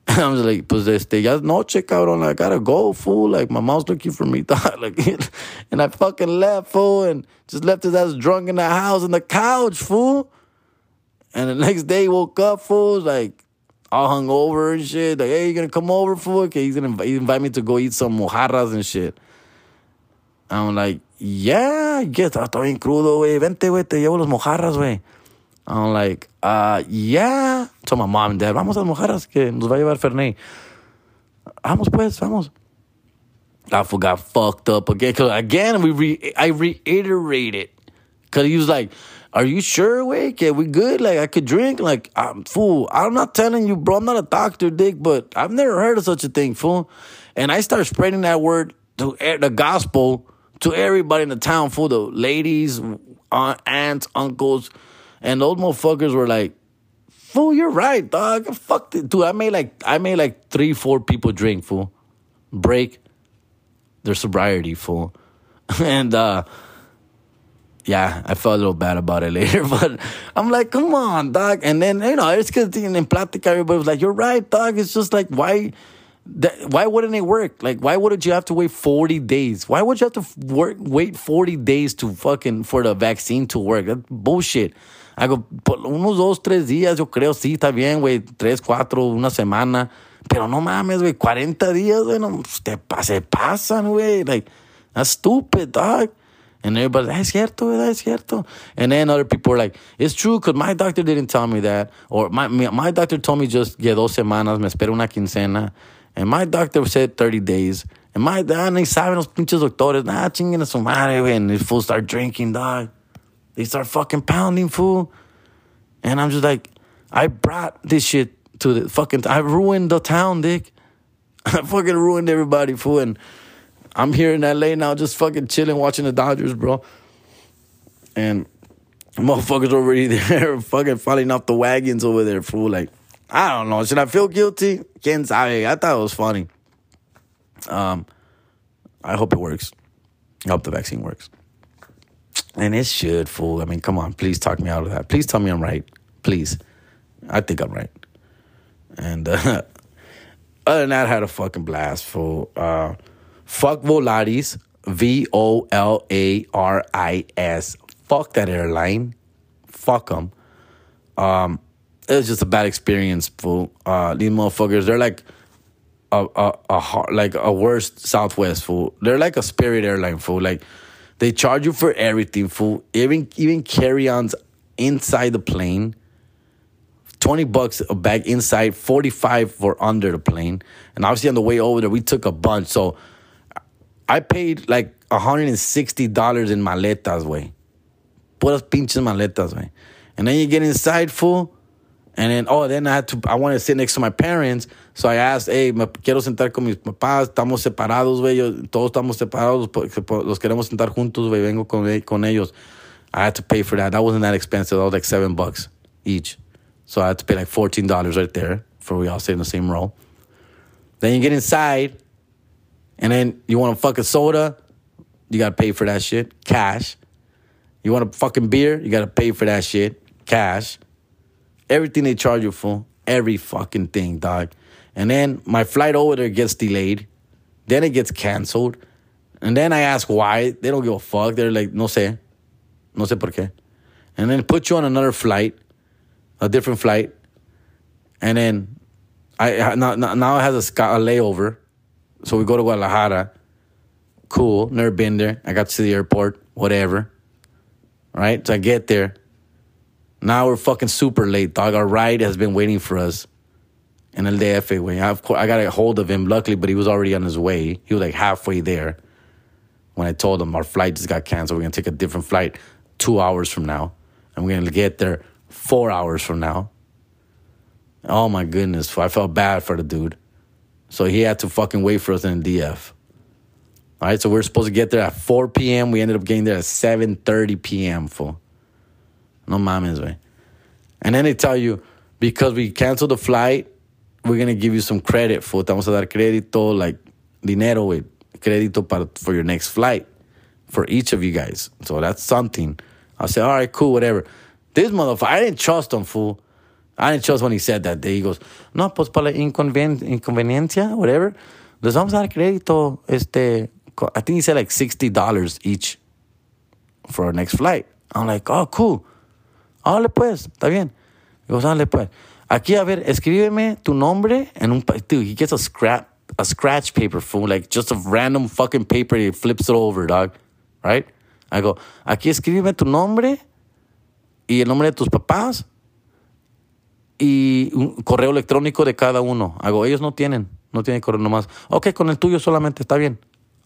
I was like, pues este, ya noche, cabrón. I gotta go, fool. Like, my mom's looking for me, dog. Like, and I fucking left, fool, and just left his ass drunk in the house in the couch, fool. And the next day, he woke up, fool, like, all hungover and shit. Like, hey, you gonna come over, fool? Okay, he's gonna invite, invite me to go eat some mojarras and shit. I'm like, yeah, I guess. Ah, estoy bien crudo, güey. Vente, güey, te llevo los mojarras, güey. I'm like, uh, yeah. Told my mom and dad, vamos a las mojarras que nos va a llevar Fernet. Vamos pues, vamos. I forgot fucked up again. Cause again, we re- I reiterated. Cause he was like, are you sure, Wake? Yeah, we good? Like, I could drink? Like, I'm fool. I'm not telling you, bro. I'm not a doctor, dick, but I've never heard of such a thing, fool. And I start spreading that word to the gospel to everybody in the town, full of ladies, aunts, uncles, and those motherfuckers were like, "Fool, you're right, dog. Fuck it, dude. I made like I made like three, four people drink, fool, break their sobriety, fool, and uh." yeah, I felt a little bad about it later, but I'm like, come on, dog. And then, you know, it's because in Platica, everybody was like, you're right, dog. It's just like, why, that, why wouldn't it work? Like, why wouldn't you have to wait 40 days? Why would you have to work, wait 40 days to fucking, for the vaccine to work? That's bullshit. I go, unos dos, tres días, yo creo, sí, está bien, güey, tres, cuatro, una semana. Pero no mames, güey, 40 días, güey, no, te, se pasan, güey. Like, that's stupid, dog. And everybody's like, es cierto, es cierto. And then other people are like, it's true because my doctor didn't tell me that. Or my, my doctor told me just que dos semanas, me espero una quincena. And my doctor said 30 days. And my dad, ni saben los pinches doctores, nah, chinguen a su madre, güey. And the fool start drinking, dog. They start fucking pounding, fool. And I'm just like, I brought this shit to the fucking, I ruined the town, dick. I fucking ruined everybody, fool. And I'm here in LA now, just fucking chilling, watching the Dodgers, bro. And motherfuckers already there, fucking falling off the wagons over there, fool. Like, I don't know. Should I feel guilty? Quien sabe? I thought it was funny. Um, I hope it works. I hope the vaccine works. And it should, fool. I mean, come on. Please talk me out of that. Please tell me I'm right. Please. I think I'm right. And uh, other than that, I had a fucking blast, fool. Uh, Fuck Volaris, V O L A R I S. Fuck that airline. Fuck them. Um, it was just a bad experience, fool. Uh, these motherfuckers, they're like a, a, a like a worst Southwest fool. They're like a Spirit airline fool. Like they charge you for everything, fool. Even even carry-ons inside the plane. 20 bucks a bag inside, 45 for under the plane. And obviously on the way over there, we took a bunch. So I paid like $160 in maletas, güey. Puras pinches maletas, güey. And then you get inside, fool. And then, oh, then I had to, I wanted to sit next to my parents. So I asked, hey, me quiero sentar con mis papás. Estamos separados, güey. Todos estamos separados. Los queremos sentar juntos, güey. Vengo con, con ellos. I had to pay for that. That wasn't that expensive. That was like seven bucks each. So I had to pay like $14 right there for we all sit in the same row. Then you get inside and then you want a fucking soda, you gotta pay for that shit, cash. You want a fucking beer, you gotta pay for that shit, cash. Everything they charge you for, every fucking thing, dog. And then my flight over there gets delayed. Then it gets canceled. And then I ask why. They don't give a fuck. They're like, no sé. No sé por qué. And then put you on another flight, a different flight. And then I now, now it has a, a layover. So we go to Guadalajara. Cool. Never been there. I got to the airport. Whatever. Right? So I get there. Now we're fucking super late, dog. Our ride has been waiting for us in El DF, way. I, of course, I got a hold of him, luckily, but he was already on his way. He was like halfway there when I told him our flight just got canceled. We're going to take a different flight two hours from now. And we're going to get there four hours from now. Oh my goodness. I felt bad for the dude. So he had to fucking wait for us in the DF. All right, so we are supposed to get there at 4 p.m. We ended up getting there at 7.30 p.m. For No mames, way. And then they tell you, because we canceled the flight, we're to give you some credit, for Te vamos a dar crédito, like dinero, wey. Crédito para, for your next flight for each of you guys. So that's something. I said, all right, cool, whatever. This motherfucker, I didn't trust him, fool. I didn't trust when he said that. He goes, no, pues para inconven inconveniencia, whatever, les vamos a dar crédito, este, I think he said like $60 each for our next flight. I'm like, oh, cool. Dale pues, está bien. He goes, dale pues. Aquí, a ver, escríbeme tu nombre en un, dude, he gets a scrap, a scratch paper, fool, like just a random fucking paper, he flips it over, dog, right? I go, aquí escríbeme tu nombre y el nombre de tus papás y un correo electrónico de cada uno. Hago, ellos no tienen, no tienen correo nomás. Ok, con el tuyo solamente está bien.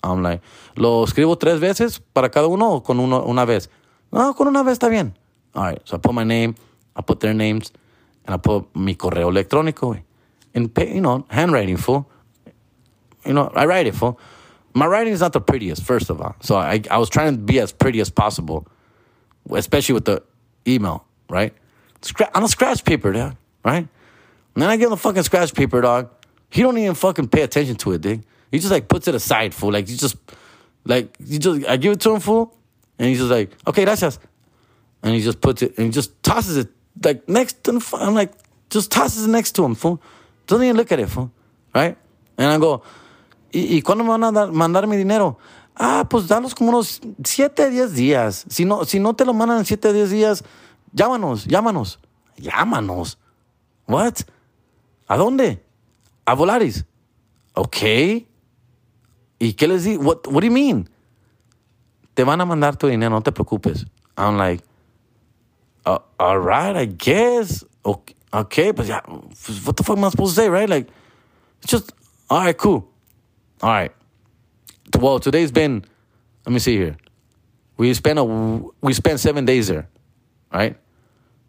I'm like, ¿lo escribo tres veces para cada uno o con uno una vez? No, con una vez está bien. All right, so I put my name, I put their names, and I put mi correo electrónico, güey. And, you know, handwriting, fool. You know, I write it, fool. my writing is not the prettiest, first of all. So I, I was trying to be as pretty as possible, especially with the email, right? Scra- on a scratch paper, dog, right? And then I give him the fucking scratch paper, dog. He don't even fucking pay attention to it, dude. He just like puts it aside, fool. Like you just, like you just, I give it to him, fool, and he's just like, okay, that's just, and he just puts it and he just tosses it like next to the. I'm like, just tosses it next to him, fool. Doesn't even look at it, fool, right? And I go, ¿y, y cuándo me van a dar, mandar mi dinero? Ah, pues danos como unos 7, 10 días. Si no, si no te lo mandan en 7, 10 días, llámanos, llámanos. Llámanos. What? ¿A dónde? A Volaris. Okay. ¿Y qué les di? What, what do you mean? Te van a mandar tu dinero, no te preocupes. I'm like, uh, all right, I guess. Okay, okay, but yeah, what the fuck am I supposed to say, right? Like, it's just, all right, cool. All right. Well, today's been, let me see here. We spent a, we spent seven days there, right?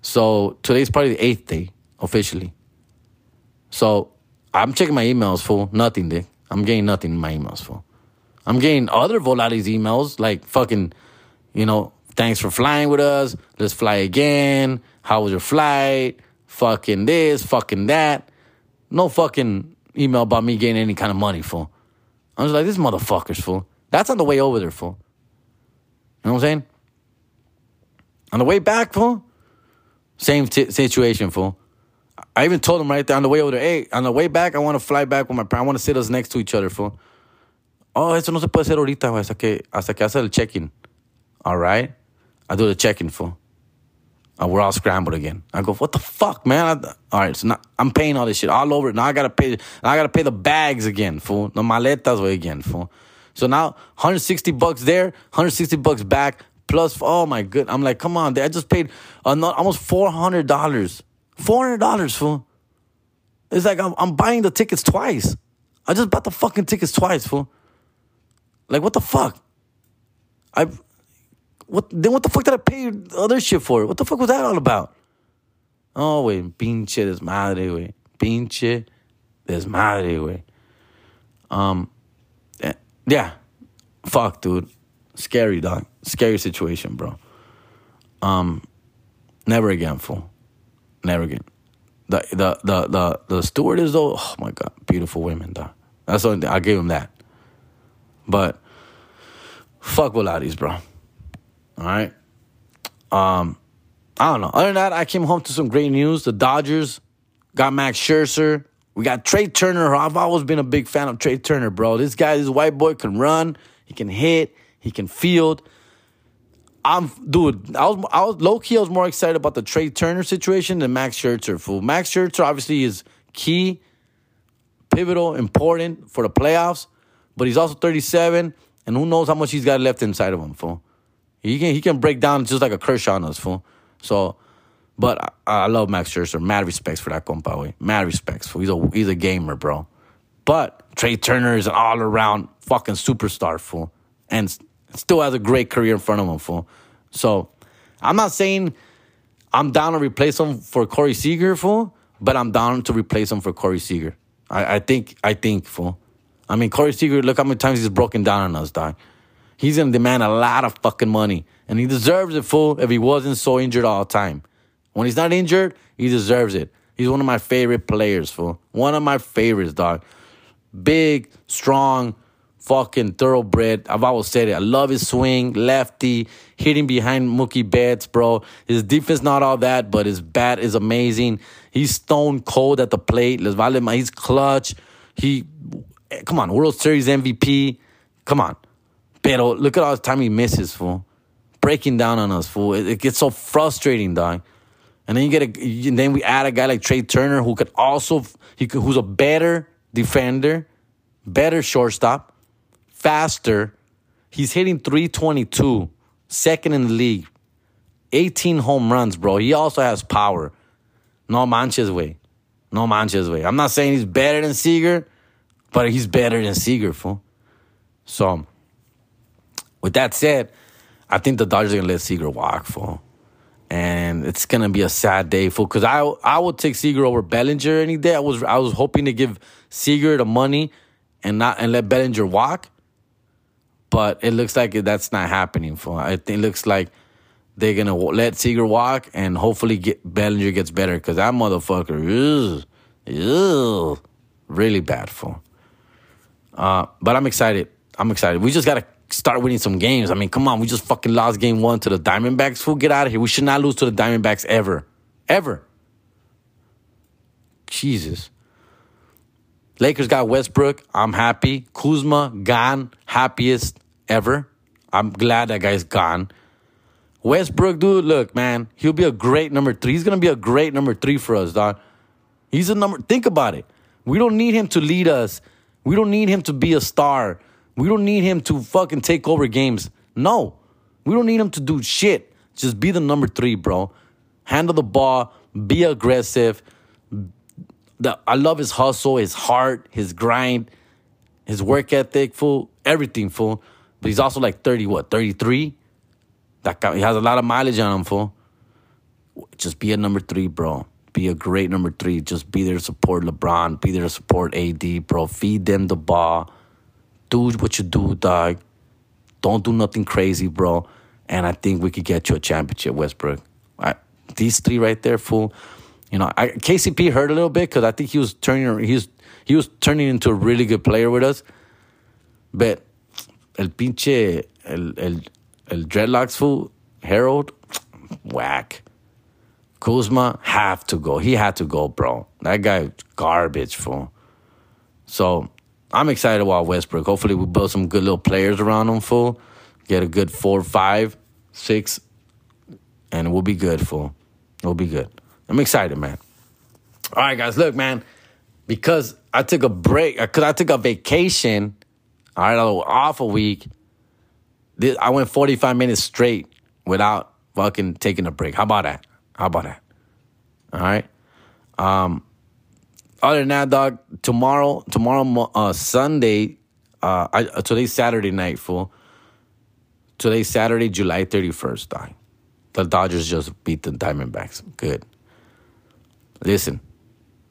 So today's probably the eighth day officially. So I'm checking my emails for nothing, Dick. I'm getting nothing in my emails for. I'm getting other Volaris emails like fucking, you know, thanks for flying with us. Let's fly again. How was your flight? Fucking this, fucking that. No fucking email about me getting any kind of money, fool. I was like, this motherfucker's fool. That's on the way over there, fool. You know what I'm saying? On the way back, fool. Same t- situation, fool. I even told him right there on the way over there, hey, on the way back, I want to fly back with my parents. I want to sit us next to each other, fool. Oh, eso no se puede hacer ahorita, hasta que, hasta que hace el check-in. All right? I do the check-in, fool. And we're all scrambled again. I go, what the fuck, man? I, all right, so now I'm paying all this shit all over. Now I gotta pay. I gotta pay the bags again, fool. The maletas way again, fool. So now 160 bucks there, 160 bucks back, plus oh my good. I'm like, come on, I just paid uh, not, almost 400 dollars. 400 dollars, fool. It's like I'm, I'm buying the tickets twice. I just bought the fucking tickets twice, fool. Like what the fuck? I what then what the fuck did I pay other shit for? What the fuck was that all about? Oh, wait, pinche desmadre, güey. Pinche desmadre, güey. Um, eh, yeah. Fuck, dude. Scary, dog. Scary situation, bro. Um, never again, fool. Never again. The the the the the stewardess though, oh my god, beautiful women, dog. That's the only thing. I gave him that. But fuck Volaris, bro. All right. Um, I don't know. Other than that, I came home to some great news. The Dodgers got Max Scherzer. We got Trea Turner. I've always been a big fan of Trea Turner, bro. This guy, this white boy, can run. He can hit. He can field. I'm, dude. I was, I was low key. I was more excited about the Trea Turner situation than Max Scherzer. Fool. Max Scherzer obviously is key, pivotal, important for the playoffs. But he's also 37, and who knows how much he's got left inside of him, fool. He can he can break down just like a Kershaw on us, fool. So, but I, I love Max Scherzer. Mad respects for that compa. Mad respects, fool. He's a he's a gamer, bro. But Trea Turner is an all around fucking superstar, fool, and still has a great career in front of him, fool. So, I'm not saying I'm down to replace him for Corey Seager, fool, but I'm down to replace him for Corey Seager. I, I think I think, fool. I mean, Corey Seager, look how many times he's broken down on us, dog. He's gonna demand a lot of fucking money. And he deserves it, fool, if he wasn't so injured all the time. When he's not injured, he deserves it. He's one of my favorite players, fool. One of my favorites, dog. Big, strong, fucking thoroughbred. I've always said it. I love his swing, lefty, hitting behind Mookie Betts, bro. His defense not all that, but his bat is amazing. He's stone cold at the plate. He's clutch. He, come on, World Series MVP. Come on. Pero look at all the time he misses, fool. Breaking down on us, fool. It, it gets so frustrating, dog. And then you get a, and then we add a guy like Trea Turner who could also, he could, who's a better defender, better shortstop, faster. He's hitting 322, second in the league. 18 home runs, bro. He also has power. No manches way. No manches way. I'm not saying he's better than Seager, but he's better than Seager, fool. So, with that said, I think the Dodgers are gonna let Seager walk, fool. And it's gonna be a sad day, fool. Cause I I would take Seager over Bellinger any day. I was I was hoping to give Seager the money and not and let Bellinger walk. but it looks like that's not happening. For I think it looks like they're gonna let Seager walk, and hopefully get Bellinger gets better because that motherfucker is really bad for. Uh, but I'm excited. I'm excited. We just gotta start winning some games. I mean, come on, we just fucking lost game one to the Diamondbacks. Fool, get out of here. We should not lose to the Diamondbacks ever, ever. Jesus. Lakers got Westbrook. I'm happy. Kuzma gone. Happiest ever. I'm glad that guy's gone. Westbrook, dude, look, man, he'll be a great number three. He's gonna be a great number three for us, dog. He's a number. Think about it. We don't need him to lead us. We don't need him to be a star. We don't need him to fucking take over games. No, we don't need him to do shit. Just be the number three, bro. Handle the ball. Be aggressive. The, I love his hustle, his heart, his grind, his work ethic, full everything, full. But he's also like thirty, what, thirty three? That guy, he has a lot of mileage on him, fool. Just be a number three, bro. Be a great number three. Just be there to support LeBron. Be there to support AD, bro. Feed them the ball. Do what you do, dog. Don't do nothing crazy, bro. And I think we could get you a championship, Westbrook. I, these three right there, fool. You know, I, KCP hurt a little bit because I think he was turning he was he was turning into a really good player with us. But el pinche el el El Dreadlocks fool, Harrell, whack. Kuzma have to go. He had to go, bro. That guy garbage, fool. So I'm excited about Westbrook. Hopefully we build some good little players around him, fool. Get a good four, five, six, and we'll be good, fool. We'll be good. I'm excited, man. All right, guys, look, man. Because I took a break, because I took a vacation, all right, off a week this, I went 45 minutes straight without fucking taking a break. How about that? How about that? All right. Um, other than that, dog. Tomorrow, tomorrow, uh, Sunday. Uh, I, today's Saturday night, fool. Today's Saturday, July 31st, dog. The Dodgers just beat the Diamondbacks. Good. Listen,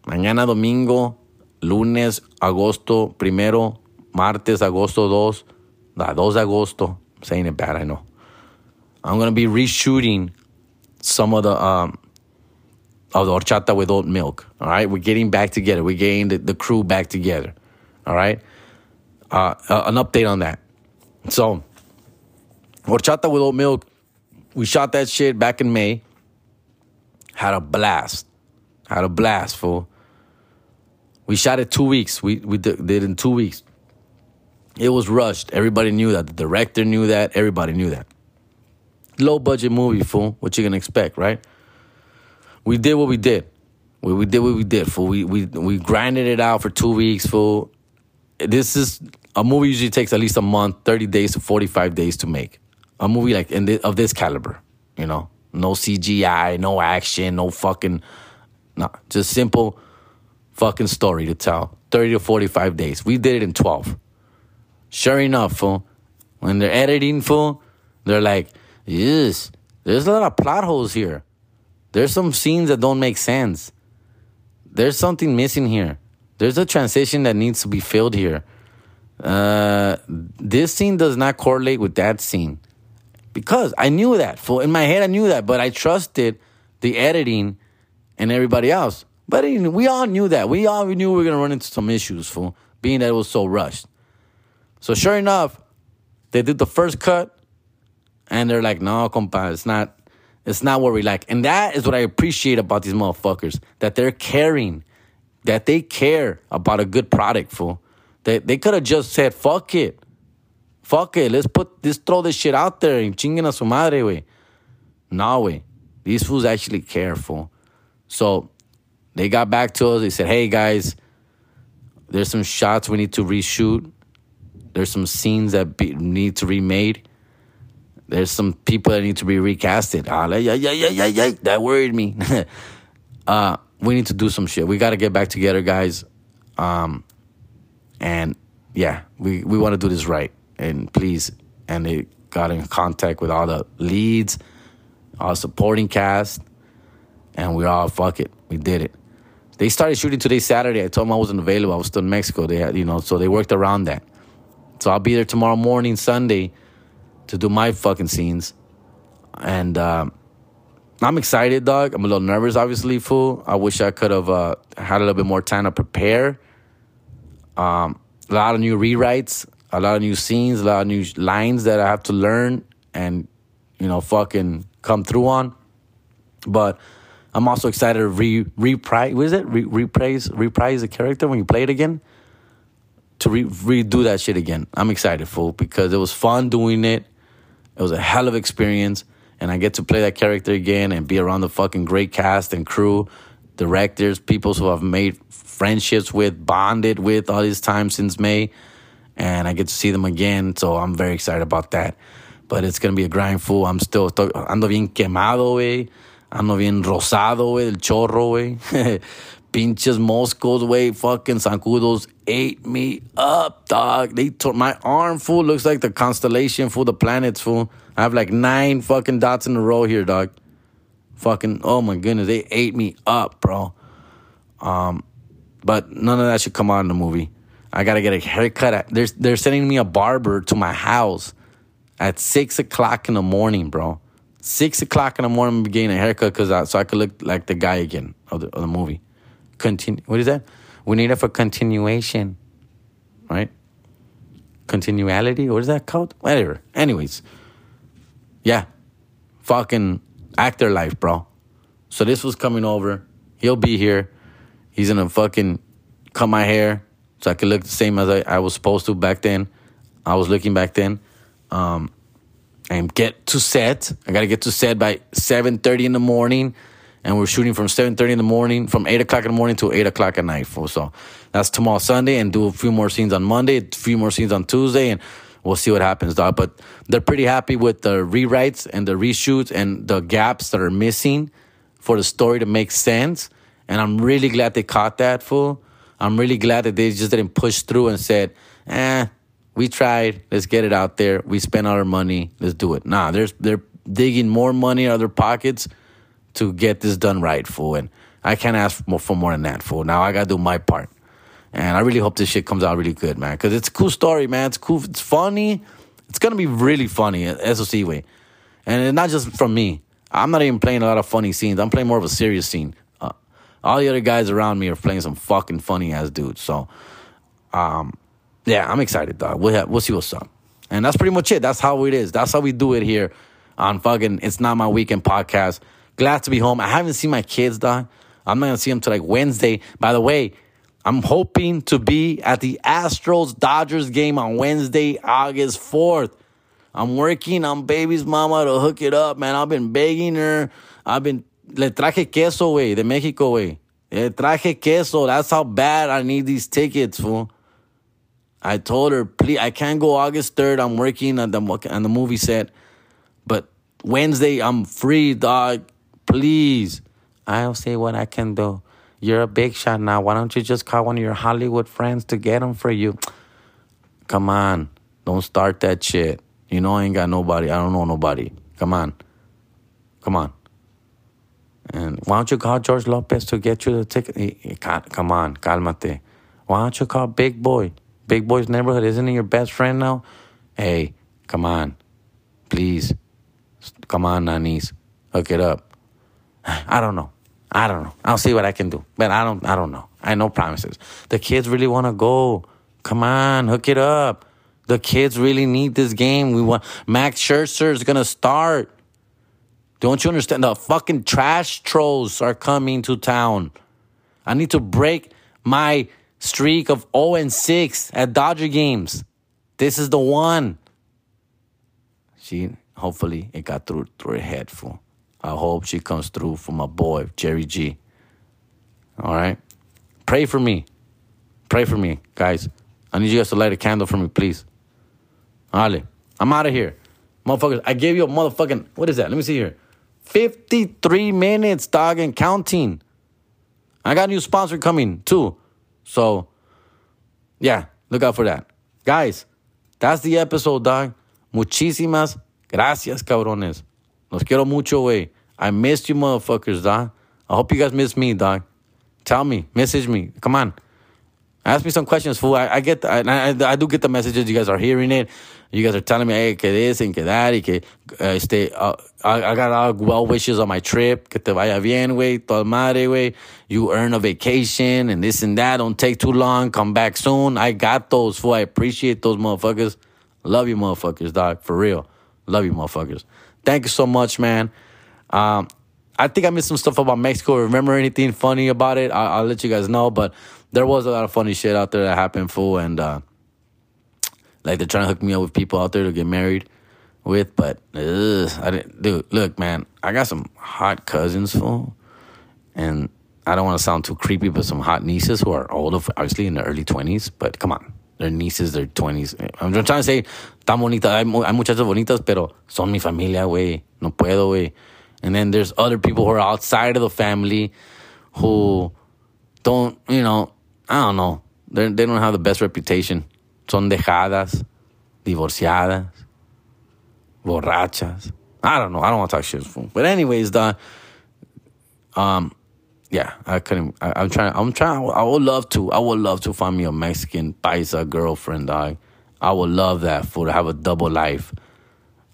mañana domingo, lunes, agosto primero, martes, agosto 2, da 2 de agosto, saying it bad, I know. I'm gonna be reshooting some of the um of the horchata with oat milk. All right, we're getting back together. We're getting the, the crew back together. All right, uh, uh, an update on that. So, horchata with oat milk. We shot that shit back in May. Had a blast. Had a blast, fool. We shot it two weeks. We we did, did in two weeks. It was rushed. Everybody knew that. The director knew that. Everybody knew that. Low budget movie, fool. What you gonna expect, right? We did what we did. We, we did what we did, fool. We, we, we grinded it out for two weeks, fool. This is a movie usually takes at least a month, 30 days to 45 days to make. A movie like in of this caliber, you know? No CGI, no action, no fucking, no, just simple fucking story to tell. 30 to 45 days. We did it in 12. Sure enough, fool, when they're editing, fool, they're like, yes, there's a lot of plot holes here. There's some scenes that don't make sense. There's something missing here. There's a transition that needs to be filled here. Uh, this scene does not correlate with that scene because I knew that. Fool. In my head, I knew that, but I trusted the editing and everybody else. But we all knew that. We all knew we were gonna run into some issues, fool, being that it was so rushed. So sure enough, they did the first cut, and they're like, "No, compa, it's not, it's not what we like." And that is what I appreciate about these motherfuckers that they're caring, that they care about a good product. Fool, they they could have just said, "Fuck it, fuck it, let's put this, throw this shit out there and chinguen a su madre, way." No, way. These fools actually care, fool. So they got back to us. They said, "Hey guys, there's some shots we need to reshoot." There's some scenes that be, need to be made. There's some people that need to be recasted. Ah, yeah, yeah, yeah, yeah, yeah. That worried me. uh, we need to do some shit. We got to get back together, guys. Um, and yeah, we, we want to do this right. And please, and they got in contact with all the leads, all supporting cast, and we all fuck it. We did it. They started shooting today Saturday. I told them I wasn't available. I was still in Mexico. They had, you know, so they worked around that. So I'll be there tomorrow morning, Sunday, to do my fucking scenes. And uh, I'm excited, dog. I'm a little nervous, obviously, fool. I wish I could have uh, had a little bit more time to prepare. Um, a lot of new rewrites, a lot of new scenes, a lot of new lines that I have to learn and, you know, fucking come through on. But I'm also excited to re reprise. What is it? Re, reprise reprise the character when you play it again. To re, redo that shit again. I'm excited, fool, because it was fun doing it. It was a hell of experience, and I get to play that character again and be around the fucking great cast and crew, directors, people who I've made friendships with, bonded with all this time since May, and I get to see them again. So I'm very excited about that. But it's gonna be a grind, fool. I'm still ando bien quemado, way. Ando bien rosado, güey, el chorro, güey. Pinches moscos, güey, fucking zancudos ate me up, dog. They tore my arm, fool. Looks like the constellation, fool, the planets, fool. I have like nine fucking dots in a row here, dog. Fucking, oh my goodness, they ate me up, bro. Um, but none of that should come out in the movie. I gotta get a haircut. They're, they're sending me a barber to my house at six o'clock in the morning, bro six o'clock in the morning, I'm getting a haircut because I, so I could look like the guy again of the, of the movie. Continue. What is that? We need it for continuation, right? Continuality. What is that called? Whatever. Anyways, yeah, fucking actor life, bro. So this was coming over. He'll be here. He's gonna fucking cut my hair so I could look the same as I, I was supposed to back then. I was looking back then. Um, and get to set. I gotta get to set by seven thirty in the morning, and we're shooting from seven thirty in the morning, from eight o'clock in the morning to eight o'clock at night. So that's tomorrow Sunday, and do a few more scenes on Monday, a few more scenes on Tuesday, and we'll see what happens, dog. But they're pretty happy with the rewrites and the reshoots and the gaps that are missing for the story to make sense. And I'm really glad they caught that fool. I'm really glad that they just didn't push through and said, eh, we tried. Let's get it out there. We spent all our money. Let's do it. Nah, there's they're digging more money out of their pockets to get this done right, fool. And I can't ask for more, for more than that, fool. Now I gotta do my part. And I really hope this shit comes out really good, man. Cause it's a cool story, man. It's cool. It's funny. It's gonna be really funny, SOC way. And it's not just from me. I'm not even playing a lot of funny scenes. I'm playing more of a serious scene. Uh, all the other guys around me are playing some fucking funny ass dudes. So, um, yeah, I'm excited, dog. We'll have, we'll see what's up. And that's pretty much it. That's how it is. That's how we do it here on fucking It's Not My Weekend podcast. Glad to be home. I haven't seen my kids, dog. I'm not gonna see them till like Wednesday. By the way, I'm hoping to be at the Astros Dodgers game on Wednesday, August 4th. I'm working on baby's mama to hook it up, man. I've been begging her. I've been le traje queso, way, de Mexico, way. Le traje queso. That's how bad I need these tickets, fool. I told her, please, I can't go August 3rd. I'm working on the, on the movie set. But Wednesday, I'm free, dog. Please. I'll say what I can do. You're a big shot now. Why don't you just call one of your Hollywood friends to get them for you? Come on. Don't start that shit. You know I ain't got nobody. I don't know nobody. Come on. Come on. And why don't you call George Lopez to get you the ticket? Come on, calmate. Why don't you call Big Boy? Big Boy's neighborhood isn't he your best friend now? Hey, come on. Please. Come on, Nanis. Hook it up. I don't know. I don't know. I'll see what I can do. But I don't I don't know. I know promises. The kids really want to go. Come on, hook it up. The kids really need this game. We want Max Scherzer is gonna start. Don't you understand? The fucking trash trolls are coming to town. I need to break my streak of 0 and 6 at Dodger games. This is the one. She hopefully it got through through her head fool. I hope she comes through for my boy, Jerry G. All right. Pray for me. Pray for me, guys. I need you guys to light a candle for me, please. Ale. I'm out of here. Motherfuckers, I gave you a motherfucking what is that? Let me see here. 53 minutes, dog, and counting. I got a new sponsor coming too. So, yeah, look out for that. Guys, that's the episode, dog. Muchísimas gracias, cabrones. Los quiero mucho, way. I missed you, motherfuckers, dog. I hope you guys miss me, dog. Tell me, message me. Come on. Ask me some questions, fool. I, I get, I, I, I do get the messages. You guys are hearing it. You guys are telling me, hey, que this and que that, y que uh, este, uh, I, I got all well wishes on my trip. Que te vaya bien, güey. Toda madre, güey. You earn a vacation and this and that. Don't take too long. Come back soon. I got those, fool. I appreciate those motherfuckers. Love you, motherfuckers, dog. For real. Love you, motherfuckers. Thank you so much, man. Um, I think I missed some stuff about Mexico. Remember anything funny about it? I'll, I'll let you guys know. But there was a lot of funny shit out there that happened, fool. And, uh, like they're trying to hook me up with people out there to get married with, but ugh, I didn't. Dude, look, man, I got some hot cousins, fool, and I don't want to sound too creepy, but some hot nieces who are older, obviously in their early twenties. But come on, they're nieces, they're twenties. I'm trying to say, tan bonita, hay, hay muchachas bonitas, pero son mi familia, güey. No puedo, güey. And then there's other people who are outside of the family who don't, you know, I don't know. They're, they don't have the best reputation. Son dejadas, divorciadas, borrachas. I don't know. I don't want to talk shit. But anyways, the um, yeah, I couldn't. I, am trying. I'm trying. I would love to. I would love to find me a Mexican paisa girlfriend. Dog. I would love that for to have a double life.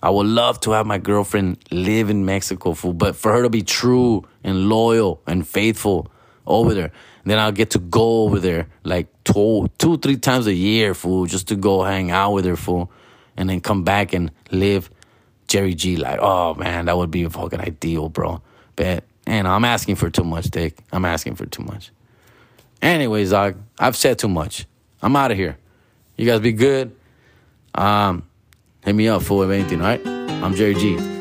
I would love to have my girlfriend live in Mexico, fool, but for her to be true and loyal and faithful over there. And then I'll get to go over there like two, two, three times a year, fool, just to go hang out with her, fool, and then come back and live Jerry G like, oh man, that would be a fucking ideal, bro. But and I'm asking for too much, Dick. I'm asking for too much. Anyways, dog, I've said too much. I'm out of here. You guys be good. Um, hit me up for anything, all right? I'm Jerry G.